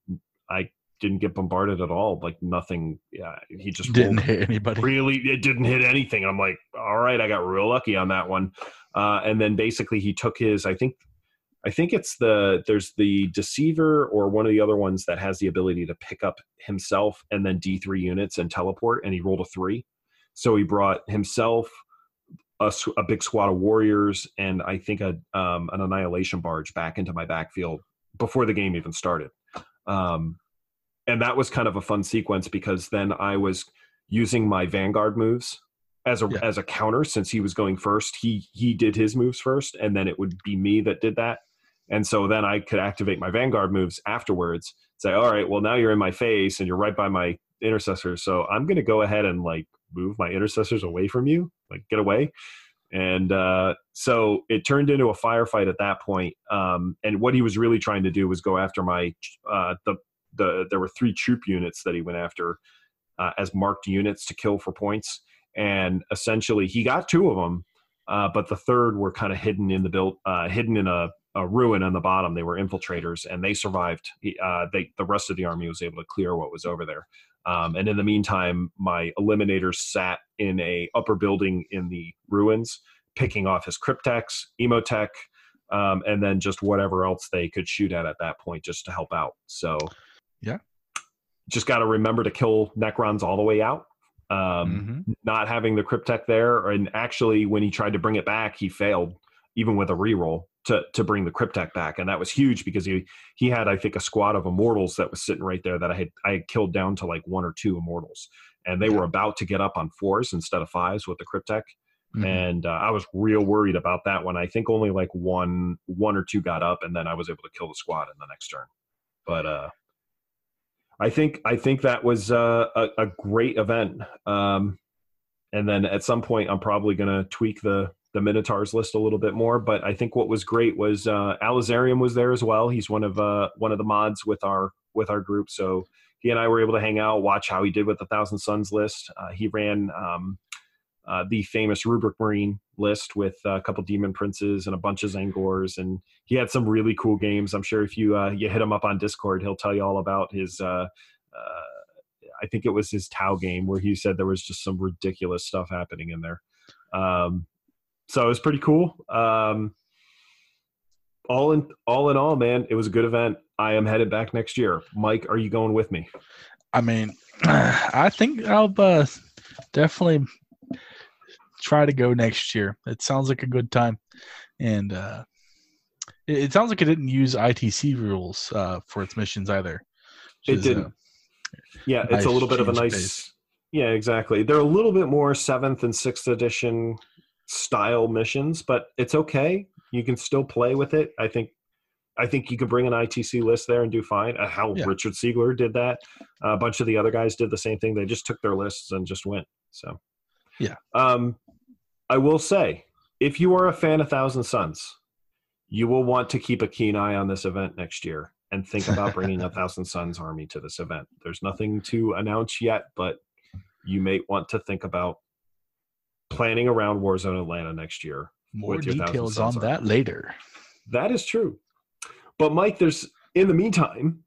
I didn't get bombarded at all. Like nothing. Yeah, he just Didn't hit anybody. really it didn't hit anything i'm like all right i got real lucky on that one uh, and then basically he took his i think i think it's the there's the deceiver or one of the other ones that has the ability to pick up himself and then d3 units and teleport and he rolled a three so he brought himself a, a big squad of warriors and i think a um, an annihilation barge back into my backfield before the game even started. Um, and that was kind of a fun sequence because then i was using my vanguard moves as a Yeah. as a counter since he was going first. He he did his moves first and then it would be me that did that. And so then i could activate my vanguard moves afterwards say all right well now you're in my face and you're right by my intercessor, so i'm going to go ahead and like move my intercessors away from you like get away And uh, so it turned into a firefight at that point. Um, and what he was really trying to do was go after my uh, the the there were three troop units that he went after uh, as marked units to kill for points. And essentially, he got two of them, uh, but the third were kind of hidden in the built uh, hidden in a, a, ruin on the bottom. They were infiltrators, and they survived. He, uh, they the rest of the army was able to clear what was over there. Um, and in the meantime, my eliminator sat in a upper building in the ruins, picking off his cryptex, emotech, um, and then just whatever else they could shoot at at that point, just to help out. So, yeah, just got to remember to kill Necrons all the way out. Um, mm-hmm. Not having the cryptek there, and actually, when he tried to bring it back, he failed, even with a reroll to to bring the cryptek back, and that was huge because he he had I think a squad of immortals that was sitting right there that I had I had killed down to like one or two immortals, and they yeah. were about to get up on fours instead of fives with the cryptek. Mm-hmm. and uh, I was real worried about that one. I think only like one one or two got up, and then I was able to kill the squad in the next turn. But uh, I think I think that was uh, a, a great event. Um, and then at some point, I'm probably going to tweak the the Minotaurs list a little bit more. But I think what was great was uh, Alizarium was there as well. He's one of uh, one of the mods with our with our group, so he and I were able to hang out, watch how he did with the Thousand Suns list. Uh, he ran um, uh, the famous Rubric Marine list with a couple Demon Princes and a bunch of Tzaangors, and he had some really cool games. I'm sure if you uh, you hit him up on Discord, he'll tell you all about his. Uh, uh I think it was his Tau game where he said there was just some ridiculous stuff happening in there. Um, so it was pretty cool. Um, all in all in all, man, it was a good event. I am headed back next year. Mike, are you going with me? I mean, I think I'll uh, definitely try to go next year. It sounds like a good time, and uh, it, it, sounds like it didn't use ITC rules uh, for its missions either. It is, didn't. Uh, yeah, it's nice a little bit of a nice. Yeah, exactly. They're a little bit more seventh and sixth edition style missions, but it's okay. You can still play with it. I think I think you could bring an ITC list there and do fine. Uh, how yeah. Richard Siegler did that. Uh, a bunch of the other guys did the same thing. They just took their lists and just went. So, yeah. Um, I will say, if you are a fan of Thousand Suns, you will want to keep a keen eye on this event next year and think about bringing a Thousand Suns army to this event. There's nothing to announce yet, but you may want to think about planning around Warzone Atlanta next year. More details on that later. That is true. But Mike, there's in the meantime,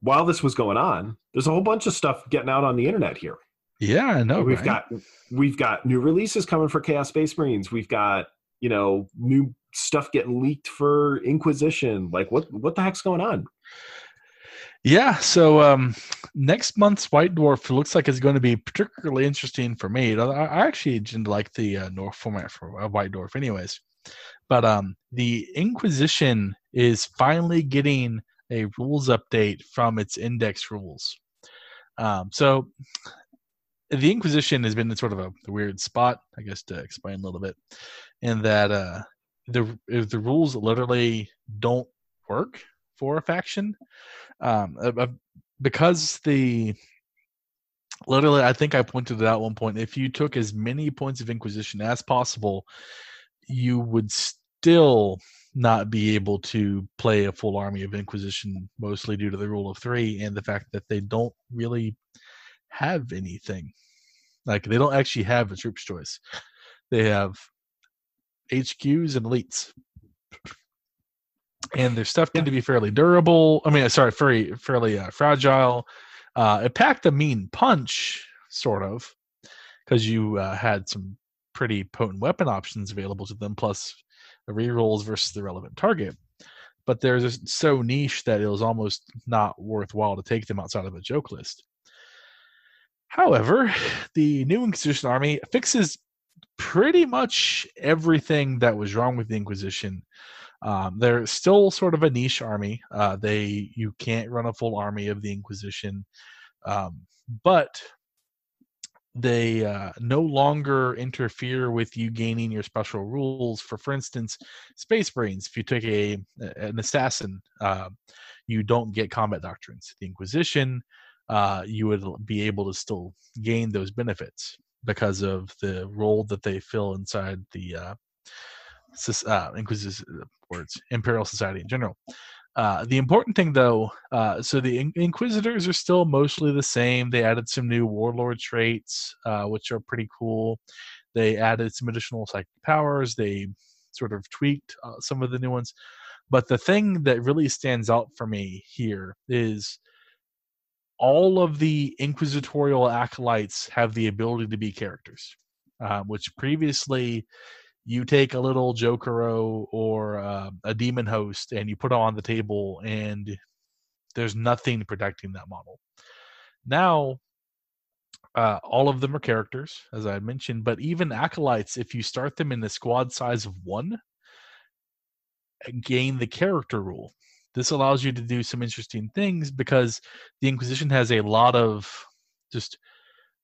while this was going on, there's a whole bunch of stuff getting out on the internet here. Yeah, I know. We've right? got we've got new releases coming for Chaos Space Marines. We've got you know new stuff getting leaked for Inquisition. Like what what the heck's going on? Yeah, so um, next month's White Dwarf looks like it's going to be particularly interesting for me. I, actually didn't like the uh, North format for uh, White Dwarf, anyways. But um, the Inquisition is finally getting a rules update from its index rules. Um, so the Inquisition has been in sort of a, a, weird spot, I guess, to explain a little bit, in that uh, the the rules literally don't work for a faction um, uh, because the literally i think i pointed it out one point if you took as many points of inquisition as possible you would still not be able to play a full army of inquisition mostly due to the rule of three and the fact that they don't really have anything. Like they don't actually have a troops choice. They have hqs and elites and their stuff tend to be fairly durable. I mean, sorry, fairly fairly uh, fragile. Uh, it packed a mean punch, sort of, because you uh, had some pretty potent weapon options available to them, plus the rerolls versus the relevant target. But they're just so niche that it was almost not worthwhile to take them outside of a joke list. However, the new Inquisition army fixes pretty much everything that was wrong with the Inquisition um, they're still sort of a niche army. Uh, they you can't run a full army of the Inquisition, um, but they uh, no longer interfere with you gaining your special rules. For for instance, Space Marines. If you take a an assassin, uh, you don't get combat doctrines. The Inquisition, uh, you would be able to still gain those benefits. because of the role that they fill inside the uh, uh, Inquisitive words, Imperial Society in general. Uh, the important thing, though, uh, so the in- Inquisitors are still mostly the same. They added some new warlord traits, uh, which are pretty cool. They added some additional psychic powers. They sort of tweaked uh, some of the new ones. But the thing that really stands out for me here is all of the inquisitorial acolytes have the ability to be characters, uh, which previously you take a little Jokaero or uh, a demon host and you put on the table, and there's nothing protecting that model. Now, uh, all of them are characters, as I mentioned, but even acolytes, if you start them in the squad size of one, uh, gain the character rule. This allows you to do some interesting things because the Inquisition has a lot of just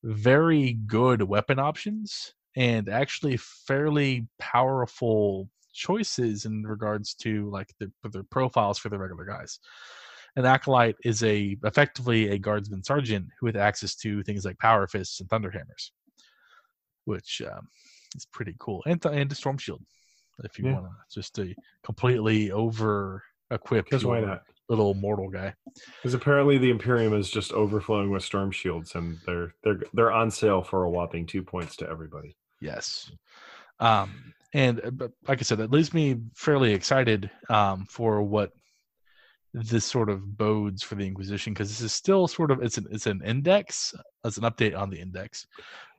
very good weapon options and actually fairly powerful choices in regards to like the, the profiles for the regular guys. An acolyte is a effectively a guardsman sergeant who has access to things like power fists and thunder hammers, which um, is pretty cool, and and a storm shield if you yeah. want to just to completely over equip. Because why not? Little mortal guy. Because apparently the Imperium is just overflowing with storm shields, and they're they're they're on sale for a whopping two points to everybody. Yes. Um, and uh, like I said, that leaves me fairly excited um, for what this sort of bodes for the Inquisition because this is still sort of it's an it's an index, it's an update on the index.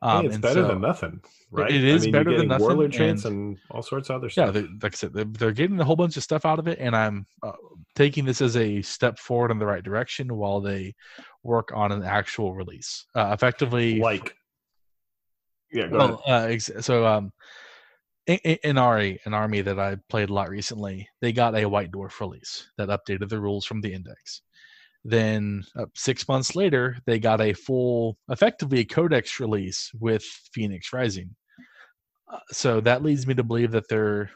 Um, hey, it's better so, than nothing, right? It is I mean, better than nothing. Warlord traits and, and, all sorts of other stuff. Yeah, like I said, they're, they're, getting a whole bunch of stuff out of it, and I'm uh, taking this as a step forward in the right direction while they work on an actual release. Uh, effectively, like yeah, well, uh, so um, in, in an army that I played a lot recently, they got a White Dwarf release that updated the rules from the index. Then uh, six months later, they got a full, effectively a codex release with Phoenix Rising. Uh, so that leads me to believe that they're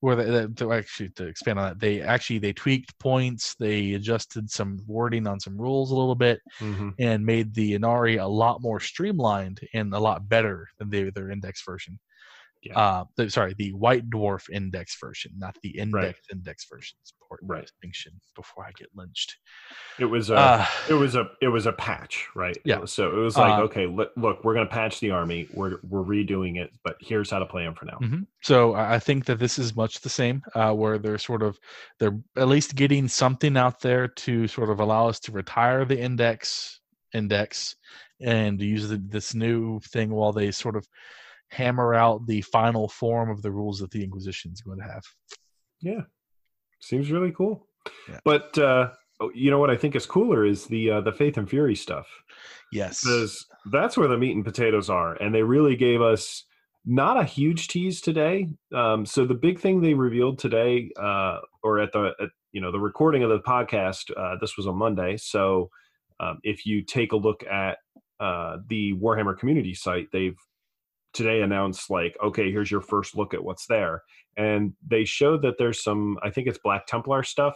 where they, they, actually to expand on that they actually they tweaked points they adjusted some wording on some rules a little bit mm-hmm. and made the Ynnari a lot more streamlined and a lot better than they, their index version yeah. Uh, the, sorry, the White Dwarf Index version, not the Index right. Index version. It's important right. distinction before I get lynched. It was a, uh, it was a, it was a patch, right? Yeah. So it was like, uh, okay, look, look, we're going to patch the army. We're we're redoing it, but here's how to play them for now. Mm-hmm. So I think that this is much the same, uh, where they're sort of they're at least getting something out there to sort of allow us to retire the index index and use the, this new thing while they sort of hammer out the final form of the rules that the Inquisition is going to have. Yeah, seems really cool. Yeah. But uh, oh, you know what I think is cooler is the uh, the Faith and Fury stuff. Yes, because that's where the meat and potatoes are, and they really gave us not a huge tease today. Um, so the big thing they revealed today, uh, or at the at, you know the recording of the podcast, uh, this was on Monday. So um, if you take a look at uh, the Warhammer community site, they've today announced like okay here's your first look at what's there. And they showed that there's some i think it's black templar stuff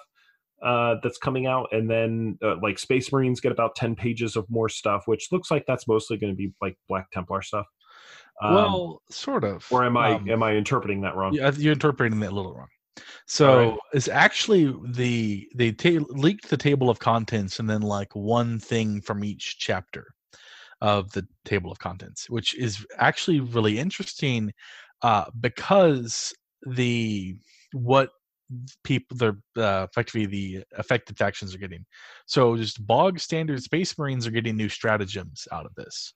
uh, that's coming out and then uh, like space marines get about 10 pages of more stuff which looks like that's mostly going to be like black templar stuff. Um, well sort of or am i um, am i interpreting that wrong? yeah you're interpreting that a little wrong. So right. it's actually the they ta- leaked the table of contents and then like one thing from each chapter of the table of contents, which is actually really interesting uh, because the what people the uh, effectively the affected factions are getting. So just bog standard space marines are getting new stratagems out of this.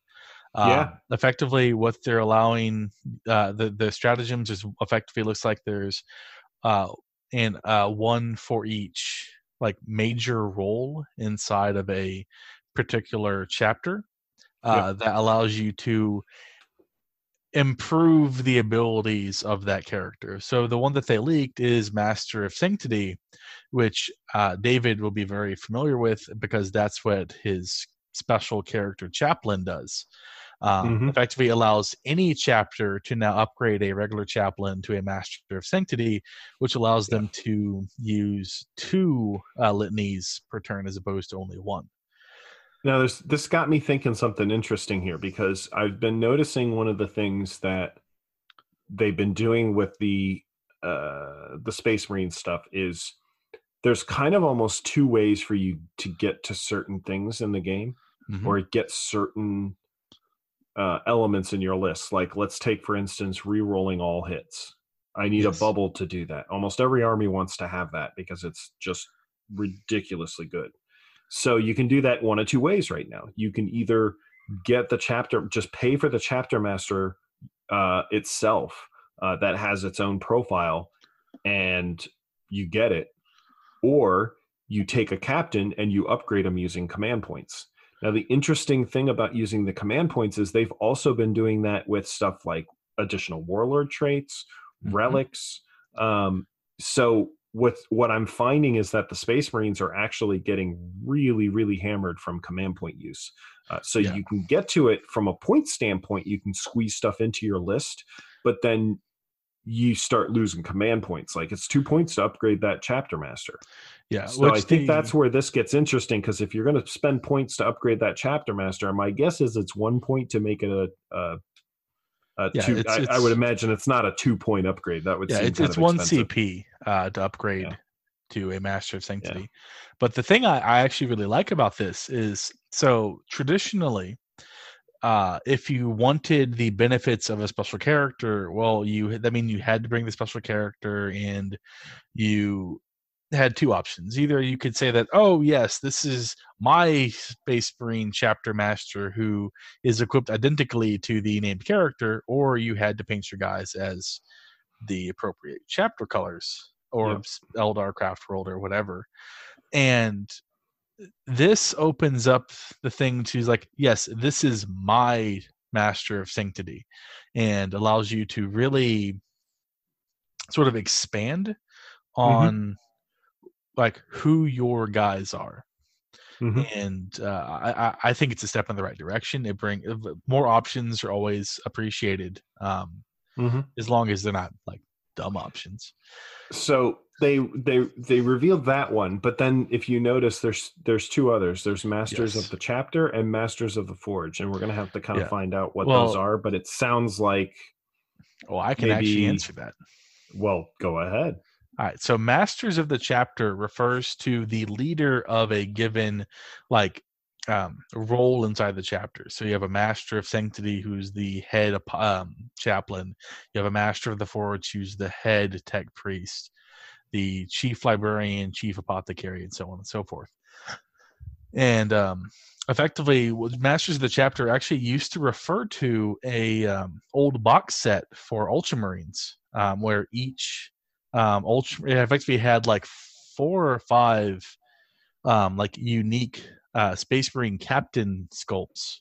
Uh, yeah. Effectively, what they're allowing uh, the the stratagems is effectively looks like there's uh, and uh, one for each like major role inside of a particular chapter uh, yep. that allows you to improve the abilities of that character. So the one that they leaked is Master of Sanctity, which uh, David will be very familiar with because that's what his special character chaplain does. Um, mm-hmm. Effectively allows any chapter to now upgrade a regular chaplain to a Master of Sanctity, which allows yeah. them to use two uh, litanies per turn as opposed to only one. Now, there's this got me thinking something interesting here because I've been noticing one of the things that they've been doing with the uh, the Space Marine stuff is there's kind of almost two ways for you to get to certain things in the game Mhm. or get certain uh, elements in your list. Like, let's take for instance, re-rolling all hits. I need Yes. a bubble to do that. Almost every army wants to have that because it's just ridiculously good. So you can do that one of two ways right now. You can either get the chapter, just pay for the chapter master uh, itself uh, that has its own profile, and you get it, or you take a captain and you upgrade them using command points. Now, the interesting thing about using the command points is they've also been doing that with stuff like additional warlord traits, Mhm. relics. Um, so what what I'm finding is that the Space Marines are actually getting really, really hammered from command point use. Uh, so Yeah. you can get to it from a point standpoint. You can squeeze stuff into your list, but then you start losing command points. Like it's two points to upgrade that chapter master. Yeah, So I think the- that's where this gets interesting because if you're going to spend points to upgrade that chapter master, my guess is it's one point to make it a. a a Yeah, two, it's- I, I would imagine it's not a two point upgrade. That would yeah it's, it's one cp uh, to upgrade to a master of sanctity Yeah. but the thing I, I actually really like about this is so traditionally uh, if you wanted the benefits of a special character well you that mean you had to bring the special character and you had two options either you could say that oh yes this is my space marine chapter master who is equipped identically to the named character or you had to paint your guys as the appropriate chapter colors or Yep. s- Eldar Craft World or whatever. And this opens up the thing to like, yes, this is my master of sanctity and allows you to really sort of expand mm-hmm. on like who your guys are Mhm. and uh, I, I- think it's a step in the right direction. It bring uh, more options are always appreciated, um, Mhm. as long as they're not like dumb options. So they they they revealed that one, but then if you notice, there's there's two others. There's Masters Yes. of the Chapter and Masters of the Forge, and we're gonna have to kind Yeah. of find out what those are. But it sounds like, Well, I can actually answer that. well, go ahead. All right. So, Masters of the Chapter refers to the leader of a given like um, role inside the chapter. So, you have a Master of Sanctity who's the head um, chaplain. You have a Master of the Forge who's the head tech priest, the chief librarian, chief apothecary, and so on and so forth. And um, effectively, Masters of the Chapter actually used to refer to a um, old box set for Ultramarines, um, where each um ultra it effectively had like four or five um like unique uh space marine captain sculpts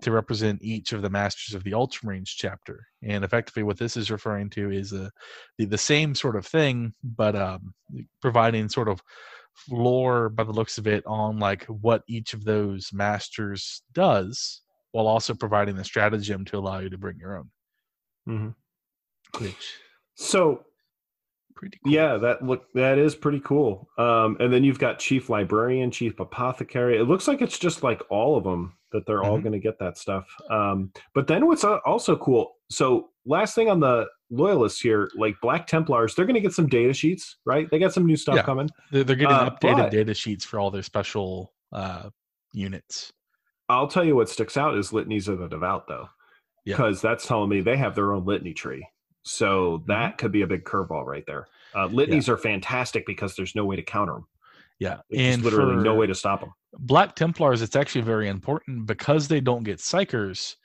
to represent each of the masters of the ultramarines chapter and effectively what this is referring to is uh, the, the same sort of thing but um providing sort of lore by the looks of it on like what each of those masters does while also providing the stratagem to allow you to bring your own mm-hmm. So pretty cool. yeah, that look that is pretty cool. Um, and then you've got Chief Librarian, Chief Apothecary. It looks like it's just like all of them that they're all Mhm. going to get that stuff. Um, but then what's also cool? So last thing on the loyalists here, like Black Templars, they're going to get some data sheets, right? They got some new stuff Yeah. coming. They're, they're getting Uh, updated but- data sheets for all their special uh, units. I'll tell you what sticks out is litanies of the devout, though, Yeah. because that's telling me they have their own litany tree. So Mm-hmm. that could be a big curveball right there. Uh, litanies are fantastic because there's no way to counter them. Yeah, There's and literally no way to stop them. Black Templars, it's actually very important because they don't get psykers.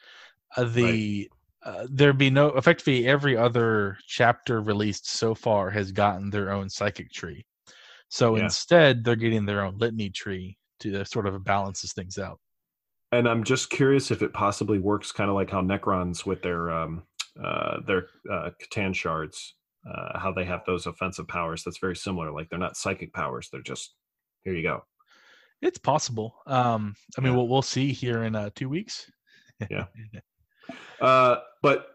Uh, the uh, there'd be no effectively every other chapter released so far has gotten their own psychic tree. So Yeah. instead, they're getting their own litany tree to sort of balances things out. and I'm just curious if it possibly works kind of like how Necrons with their um, uh, their uh, C'tan shards, uh, how they have those offensive powers. That's very similar. Like they're not psychic powers; they're just here you go. It's possible. Um, I mean, Yeah. we'll, we'll see here in uh, two weeks. Yeah. Uh, but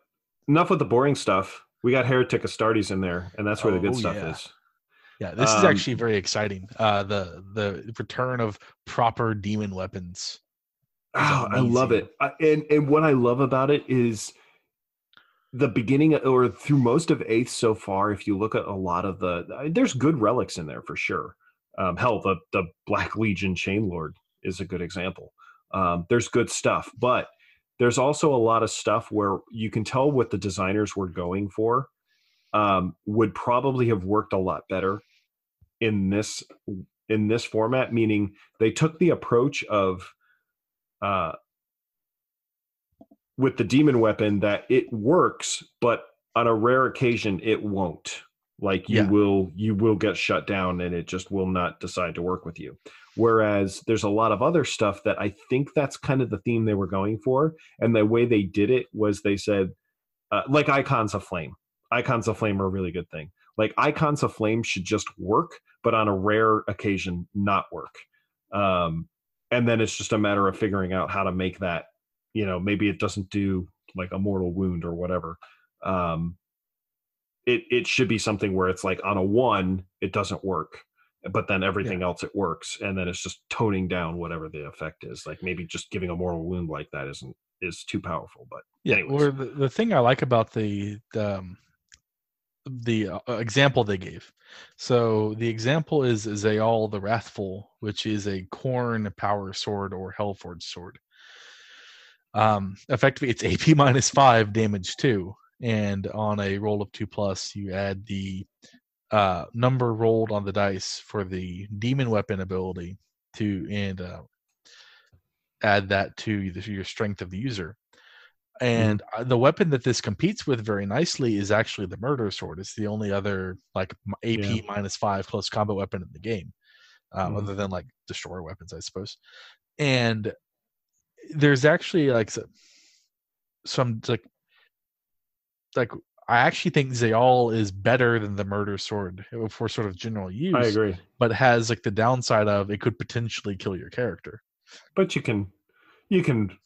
enough with the boring stuff. We got Heretic Astartes in there, and that's where the good Oh, stuff yeah. is. Yeah, this is Um, actually very exciting. Uh, the the return of proper demon weapons Oh, I love it. I, and and what I love about it is the beginning or through most of eighth so far. If you look at a lot of the, there's good relics in there for sure. Um, hell, the the Black Legion Chain Lord is a good example. Um, there's good stuff, but there's also a lot of stuff where you can tell what the designers were going for um, would probably have worked a lot better in this in this format. Meaning they took the approach of uh, with the demon weapon that it works, but on a rare occasion it won't. Like you yeah. will you will get shut down and it just will not decide to work with you. Whereas there's a lot of other stuff that i think that's kind of the theme they were going for. And the way they did it was they said uh, like icons of flame. Icons of flame are a really good thing. Like icons of flame should just work but on a rare occasion not work. Um, and then it's just a matter of figuring out how to make that you know maybe it doesn't do like a mortal wound or whatever um, it it should be something where it's like on a one it doesn't work but then everything yeah. else it works and then it's just toning down whatever the effect is like maybe just giving a mortal wound like that isn't is too powerful but yeah anyways. or the, the thing i like about the the, um, the uh, example they gave so the example is Zaal the Wrathful, which is a Khorne power sword or Hellforge sword. Um, effectively, it's AP minus five damage too, and on a roll of two plus, you add the uh, number rolled on the dice for the demon weapon ability to and uh, add that to the, your strength of the user. Mm-hmm. And mm. the weapon that this competes with very nicely is actually the murder sword. It's the only other like AP yeah. minus five close combat weapon in the game, um, mm. other than like destroyer weapons, I suppose. And there's actually like some like like I actually think Zayal is better than the murder sword for sort of general use. I agree, but has like the downside of it could potentially kill your character. But you can, you can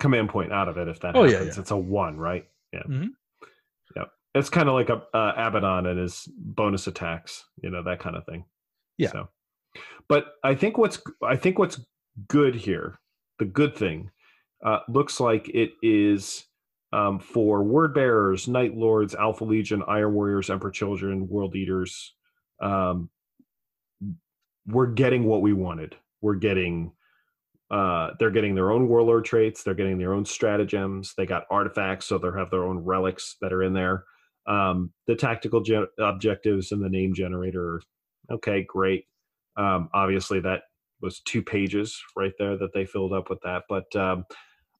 command point out of it if that oh, happens. Yeah, yeah. It's a one, right? Yeah. Mm-hmm. Yep. It's kind of like a uh, Abaddon and his bonus attacks, you know, that kind of thing. Yeah. So, but I think what's I think what's good here, the good thing, uh, looks like it is um, for word bearers, night lords, alpha legion, iron warriors, emperor children, world eaters. Um, we're getting what we wanted. We're getting uh, they're getting their own warlord traits. They're getting their own stratagems. They got artifacts, so they have their own relics that are in there. Um, the tactical ge- objectives and the name generator. Okay, great. Um, obviously, that was two pages right there that they filled up with that. But um,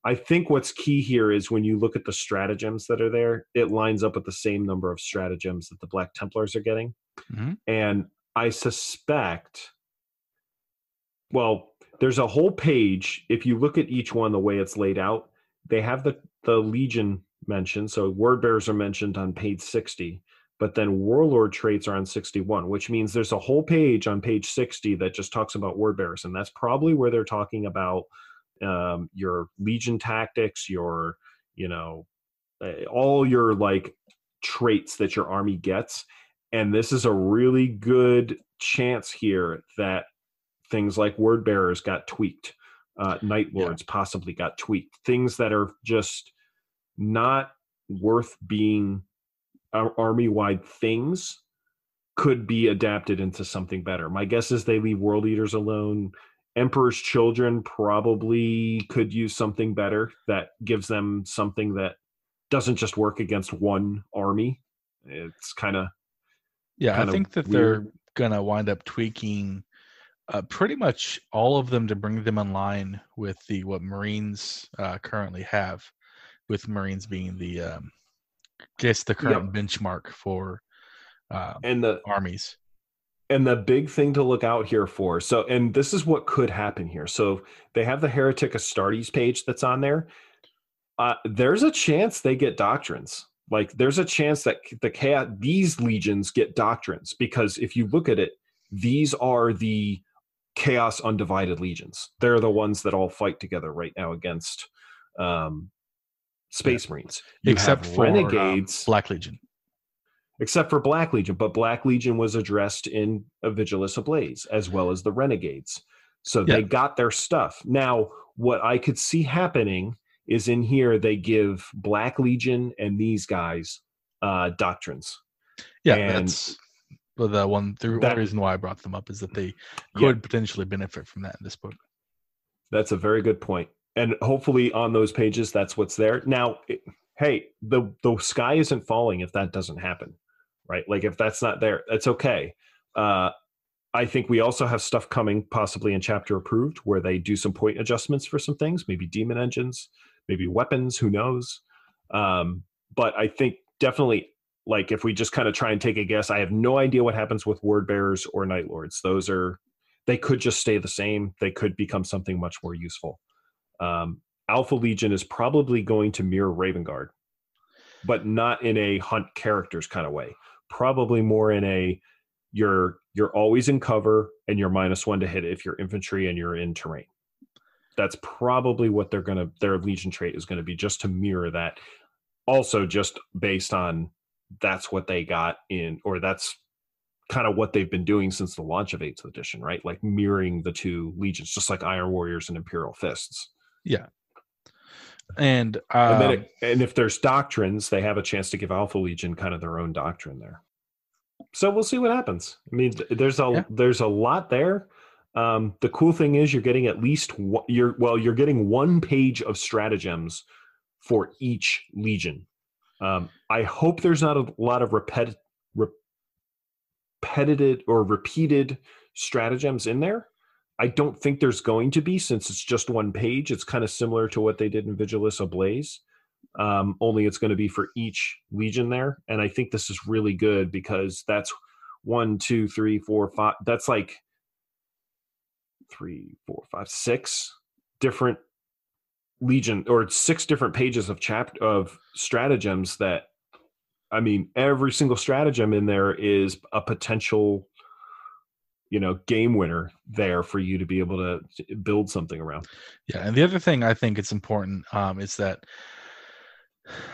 I think what's key here is when you look at the stratagems that are there, it lines up with the same number of stratagems that the Black Templars are getting. Mm-hmm. And I suspect, well, there's a whole page. If you look at each one, the way it's laid out, they have the, the Legion mentioned. So word bearers are mentioned on page 60, but then warlord traits are on 61, which means there's a whole page on page 60 that just talks about word bearers. And that's probably where they're talking about um, your legion tactics, your you know all your like traits that your army gets. And this is a really good chance here that things like word bearers got tweaked, uh, night lords yeah. possibly got tweaked, things that are just not worth being army wide things could be adapted into something better. My guess is they leave world eaters alone. Emperor's Children probably could use something better that gives them something that doesn't just work against one army. It's kind of yeah. I think that weird. they're gonna wind up tweaking uh, pretty much all of them to bring them in line with the what Marines uh, currently have, with Marines being the um, guess the current yep. benchmark for uh, and the armies. And the big thing to look out here for so and this is what could happen here. So they have the heretic astartes page that's on there. Uh, there's a chance they get doctrines. Like there's a chance that the chaos these legions get doctrines because if you look at it these are the chaos undivided legions. They're the ones that all fight together right now against um space yeah. marines you except for renegades uh, black legion except for Black Legion. But Black Legion was addressed in a Vigilus Ablaze, as well as the Renegades. So Yeah. they got their stuff. Now, what I could see happening is in here they give Black Legion and these guys uh doctrines. Yeah, And that's the- the one. The that- reason why I brought them up is that they Yeah. could potentially benefit from that in this book. That's a very good point. And hopefully on those pages that's what's there. Now, hey, the the sky isn't falling if that doesn't happen. Right? Like if that's not there, that's okay. Uh I think we also have stuff coming possibly in chapter approved where they do some point adjustments for some things, maybe demon engines, maybe weapons, who knows. Um but I think definitely like if we just kind of try and take a guess, I have no idea what happens with word bearers or night lords. Those are they could just stay the same. They could become something much more useful. Um, Alpha Legion is probably going to mirror Raven Guard, but not in a hunt characters kind of way. Probably more in a you're you're always in cover and you're minus one to hit if you're infantry and you're in terrain. That's probably what they're gonna their Legion trait is gonna be, just to mirror that. Also, just based on that's what they got in, or that's kind of what they've been doing since the launch of 8th edition, right? Like mirroring the two legions, just like Iron Warriors and Imperial Fists. And, um, And it, and if there's doctrines, they have a chance to give Alpha Legion kind of their own doctrine there. So we'll see what happens. I mean, there's a Yeah. there's a lot there. Um, the cool thing is you're getting at least one, you're well you're getting one page of stratagems for each legion. Um, I hope there's not a lot of repeti- repetitive or repeated stratagems in there. I don't think there's going to be since it's just one page. It's kind of similar to what they did in Vigilus Ablaze. Um, only it's going to be for each legion there. And I think this is really good because that's one, two, three, four, five. That's like three, four, five, six different legion or six different pages of chap of stratagems that I mean, every single stratagem in there is a potential, you know, game winner there for you to be able to build something around. Yeah, and the other thing I think it's important um, is that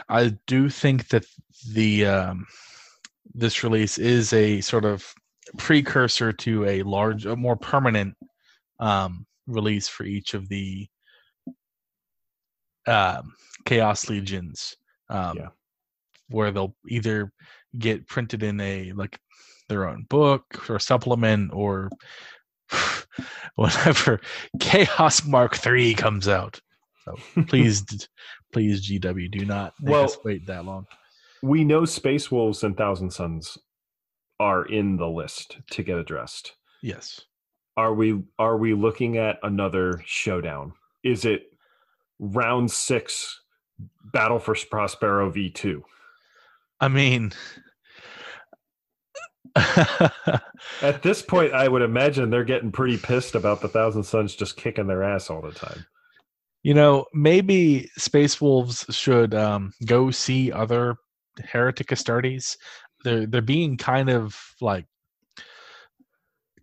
I do think that the um, this release is a sort of precursor to a large, a more permanent um, release for each of the um, Chaos Legions. Um, Yeah. Where they'll either get printed in a like their own book or supplement or whenever Chaos Mark Three comes out. So please, please, GW, do not Well- wait that long. We know Space Wolves and Thousand Suns are in the list to get addressed. Yes. Are we are we looking at another showdown? Is it round six Battle for Prospero V two? I mean, At this point, I would imagine they're getting pretty pissed about the Thousand Suns just kicking their ass all the time. you know, maybe Space Wolves should um, go see other Heretic Astartes. They're they're being kind of like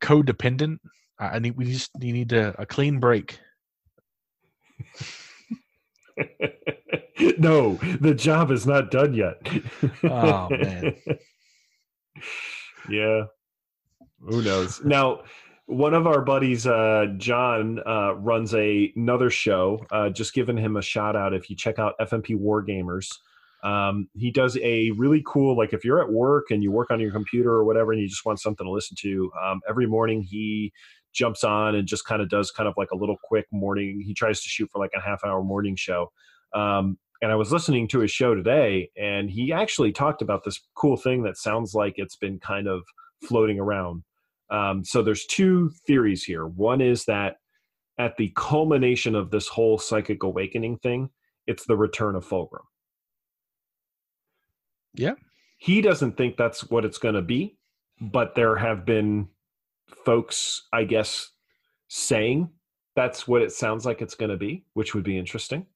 codependent. I need we just we need a, a clean break. no, the job is not done yet. Oh, man. Yeah. Who knows? Now, one of our buddies, uh, John, uh, runs a, another show. Uh, just giving him a shout out. If you check out FMP War Gamers, um, he does a really cool, like if you're at work and you work on your computer or whatever, and you just want something to listen to, um, every morning he jumps on and just kind of does kind of like a little quick morning. He tries to shoot for like a half hour morning show. Um, and I was listening to his show today, and he actually talked about this cool thing that sounds like it's been kind of floating around. Um, so there's two theories here. One is that at the culmination of this whole psychic awakening thing, it's the return of Fulgrim. Yeah. He doesn't think that's what it's going to be, but there have been folks, I guess, saying that's what it sounds like it's going to be, which would be interesting.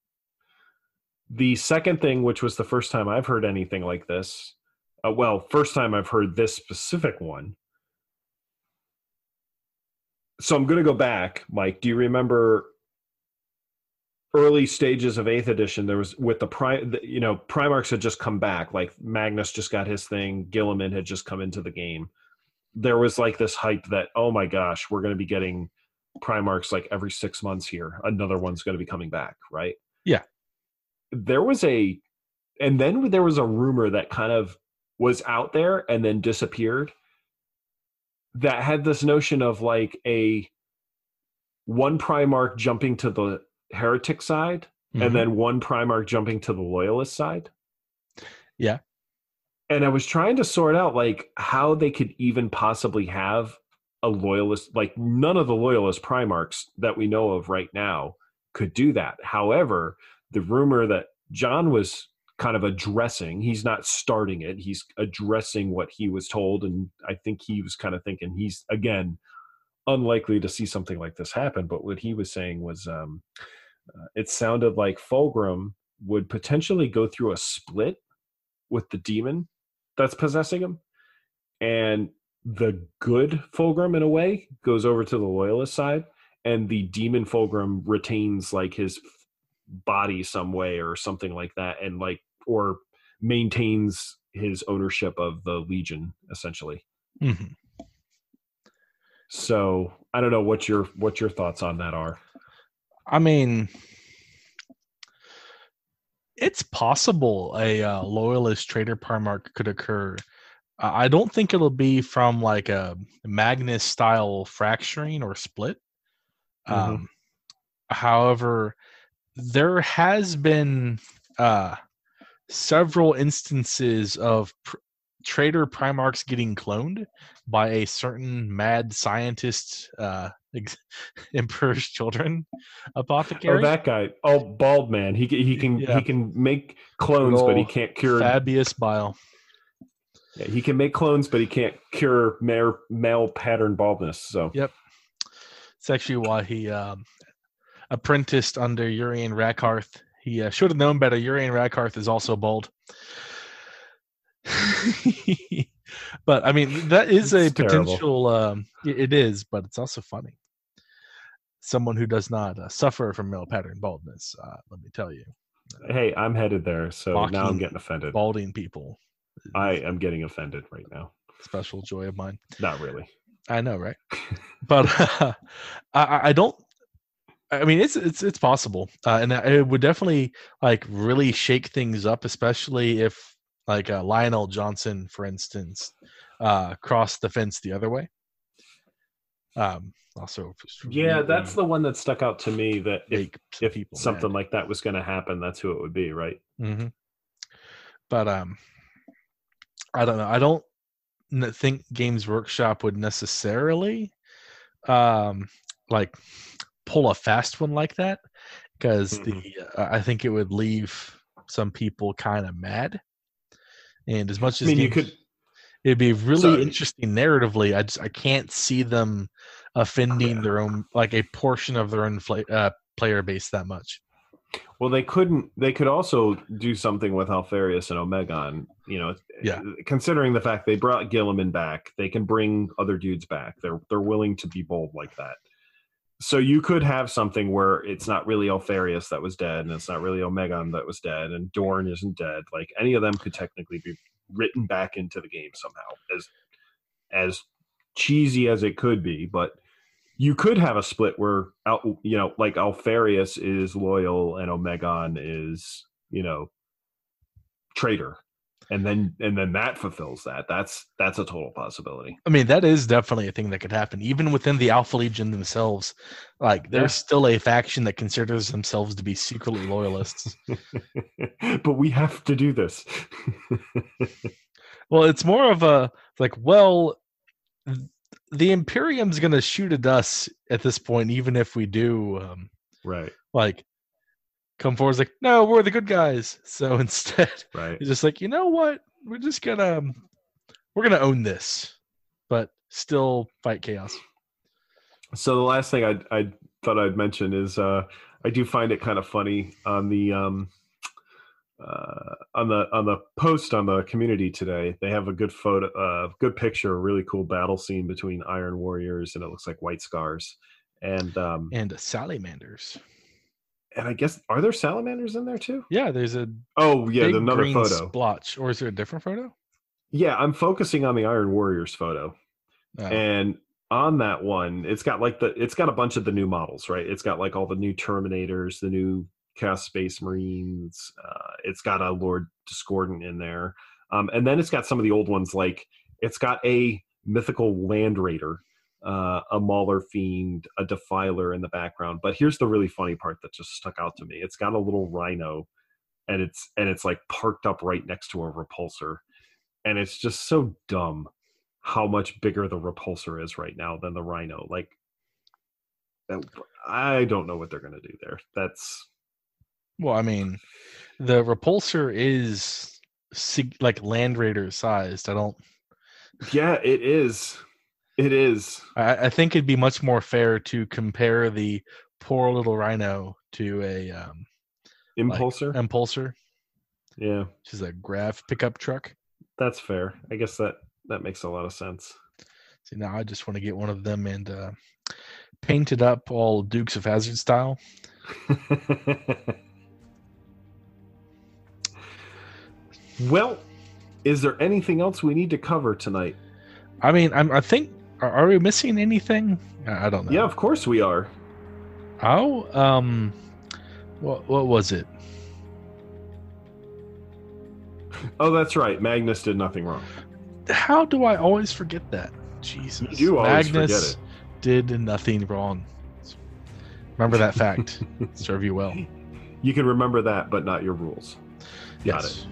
The second thing, which was the first time I've heard anything like this, uh, well, first time I've heard this specific one. So I'm going to go back, Mike. Do you remember early stages of Eighth Edition? There was with the prime, you know, Primarchs had just come back. Like Magnus just got his thing. Guilliman had just come into the game. There was like this hype that, oh my gosh, we're going to be getting Primarchs like every six months here. Another one's going to be coming back, right? Yeah. There was a, and then there was a rumor that kind of was out there and then disappeared that had this notion of like a one Primarch jumping to the heretic side Mhm. and then one Primarch jumping to the loyalist side. Yeah. And I was trying to sort out like how they could even possibly have a loyalist like none of the loyalist Primarchs that we know of right now could do that. However, the rumor that John was kind of addressing, he's not starting it, he's addressing what he was told and I think he was kind of thinking he's again unlikely to see something like this happen, but what he was saying was um uh, it sounded like Fulgrim would potentially go through a split with the demon that's possessing him. And the good Fulgrim, in a way, goes over to the loyalist side, and the demon Fulgrim retains like his body some way or something like that, and like, or maintains his ownership of the Legion, essentially. Mhm. So I don't know what your what your thoughts on that are. I mean, it's possible a uh, loyalist traitor Primarch could occur. Uh, I don't think it'll be from like a Magnus style fracturing or split. Mhm. Um, however, there has been uh, several instances of pr- traitor Primarchs getting cloned by a certain mad scientist, uh, ex- Emperor's Children apothecary. Oh, that guy. Oh, bald man. He he can Yeah. he can make clones, but he can't cure. Fabius Bile. Yeah, he can make clones, but he can't cure male, male pattern baldness. So Yep. It's actually why he um, apprenticed under Urien Rakarth. He uh, should have known better. Urian Rakarth is also bald. but I mean, that is a It's terrible. potential. Um, it is, but it's also funny. Someone who does not uh, suffer from male pattern baldness, uh, let me tell you, hey, I'm headed there. So now I'm getting offended. balding people. I am getting offended right now. special joy of mine. Not really. I know, right? but uh, I, I don't. I mean, it's it's it's possible, uh, and it would definitely like really shake things up, especially if like uh, Lion El'Jonson, for instance, uh, crossed the fence the other way. Um, also, Yeah, really that's the one that stuck out to me. That if if people something mad. like that was going to happen, that's who it would be, right? Mm-hmm. But um, I don't know. I don't think Games Workshop would necessarily um like pull a fast one like that because the uh, I think it would leave some people kind of mad. And as much I as mean, you could. it'd be really So- interesting narratively. I just I can't see them offending Yeah. their own like a portion of their own fla- uh, player base that much. Well, they couldn't. They could also do something with Alpharius and Omegon. You know, Yeah. Considering the fact they brought Guilliman back, they can bring other dudes back. They're they're willing to be bold like that. So you could have something where it's not really Alpharius that was dead, and it's not really Omegon that was dead, and Dorn isn't dead. Like any of them could technically be written back into the game somehow, as as cheesy as it could be, but you could have a split where you know like Alpharius is loyal and Omegon is you know traitor and then and then that fulfills that that's that's a total possibility I mean, that is definitely a thing that could happen, even within the Alpha Legion themselves. Like, there's Yeah. still a faction that considers themselves to be secretly loyalists. but we have to do this well, it's more of a like, well, the Imperium's going to shoot at us at this point, even if we do, um, right like, come forward. It's like, no, we're the good guys. So instead, right it's just like, you know what? We're just gonna, um, we're gonna own this, but still fight chaos. So the last thing I I thought I'd mention is uh, I do find it kind of funny on the um, uh, on the on the post on the community today. They have a good photo, uh, good picture, a really cool battle scene between Iron Warriors and it looks like White Scars. And um, And Salamanders. And I guess are there salamanders in there too? Yeah, there's a Oh yeah, another green photo. splotch, or is there a different photo? Yeah, I'm focusing on the Iron Warriors photo. Oh, and on that one, it's got like the it's got a bunch of the new models, right? It's got like all the new Terminators, the new Chaos Space Marines. Uh, it's got a Lord Discordant in there, um, and then it's got some of the old ones. Like it's got a mythical Land Raider, uh, a Mauler Fiend, a Defiler in the background. But here's the really funny part that just stuck out to me. It's got a little Rhino, and it's and it's like parked up right next to a Repulsor, and it's just so dumb how much bigger the repulsor is right now than the rhino like i don't know what they're going to do there that's well i mean the repulsor is like land raider sized i don't yeah it is it is I, I, think it'd be much more fair to compare the poor little rhino to a um impulsor like impulsor yeah which is a grav pickup truck that's fair i guess that that makes a lot of sense. See, now I just want to get one of them and uh, paint it up all Dukes of Hazzard style. well, is there anything else we need to cover tonight? I mean, I'm, I think are, are we missing anything? I don't know. Yeah, of course we are. Oh, um, what what was it? Oh, that's right. Magnus did nothing wrong how do I always forget that? Jesus. You always Magnus forget it. Did nothing wrong. Remember that fact. Serve you well. You can remember that, but not your rules. Got yes. it.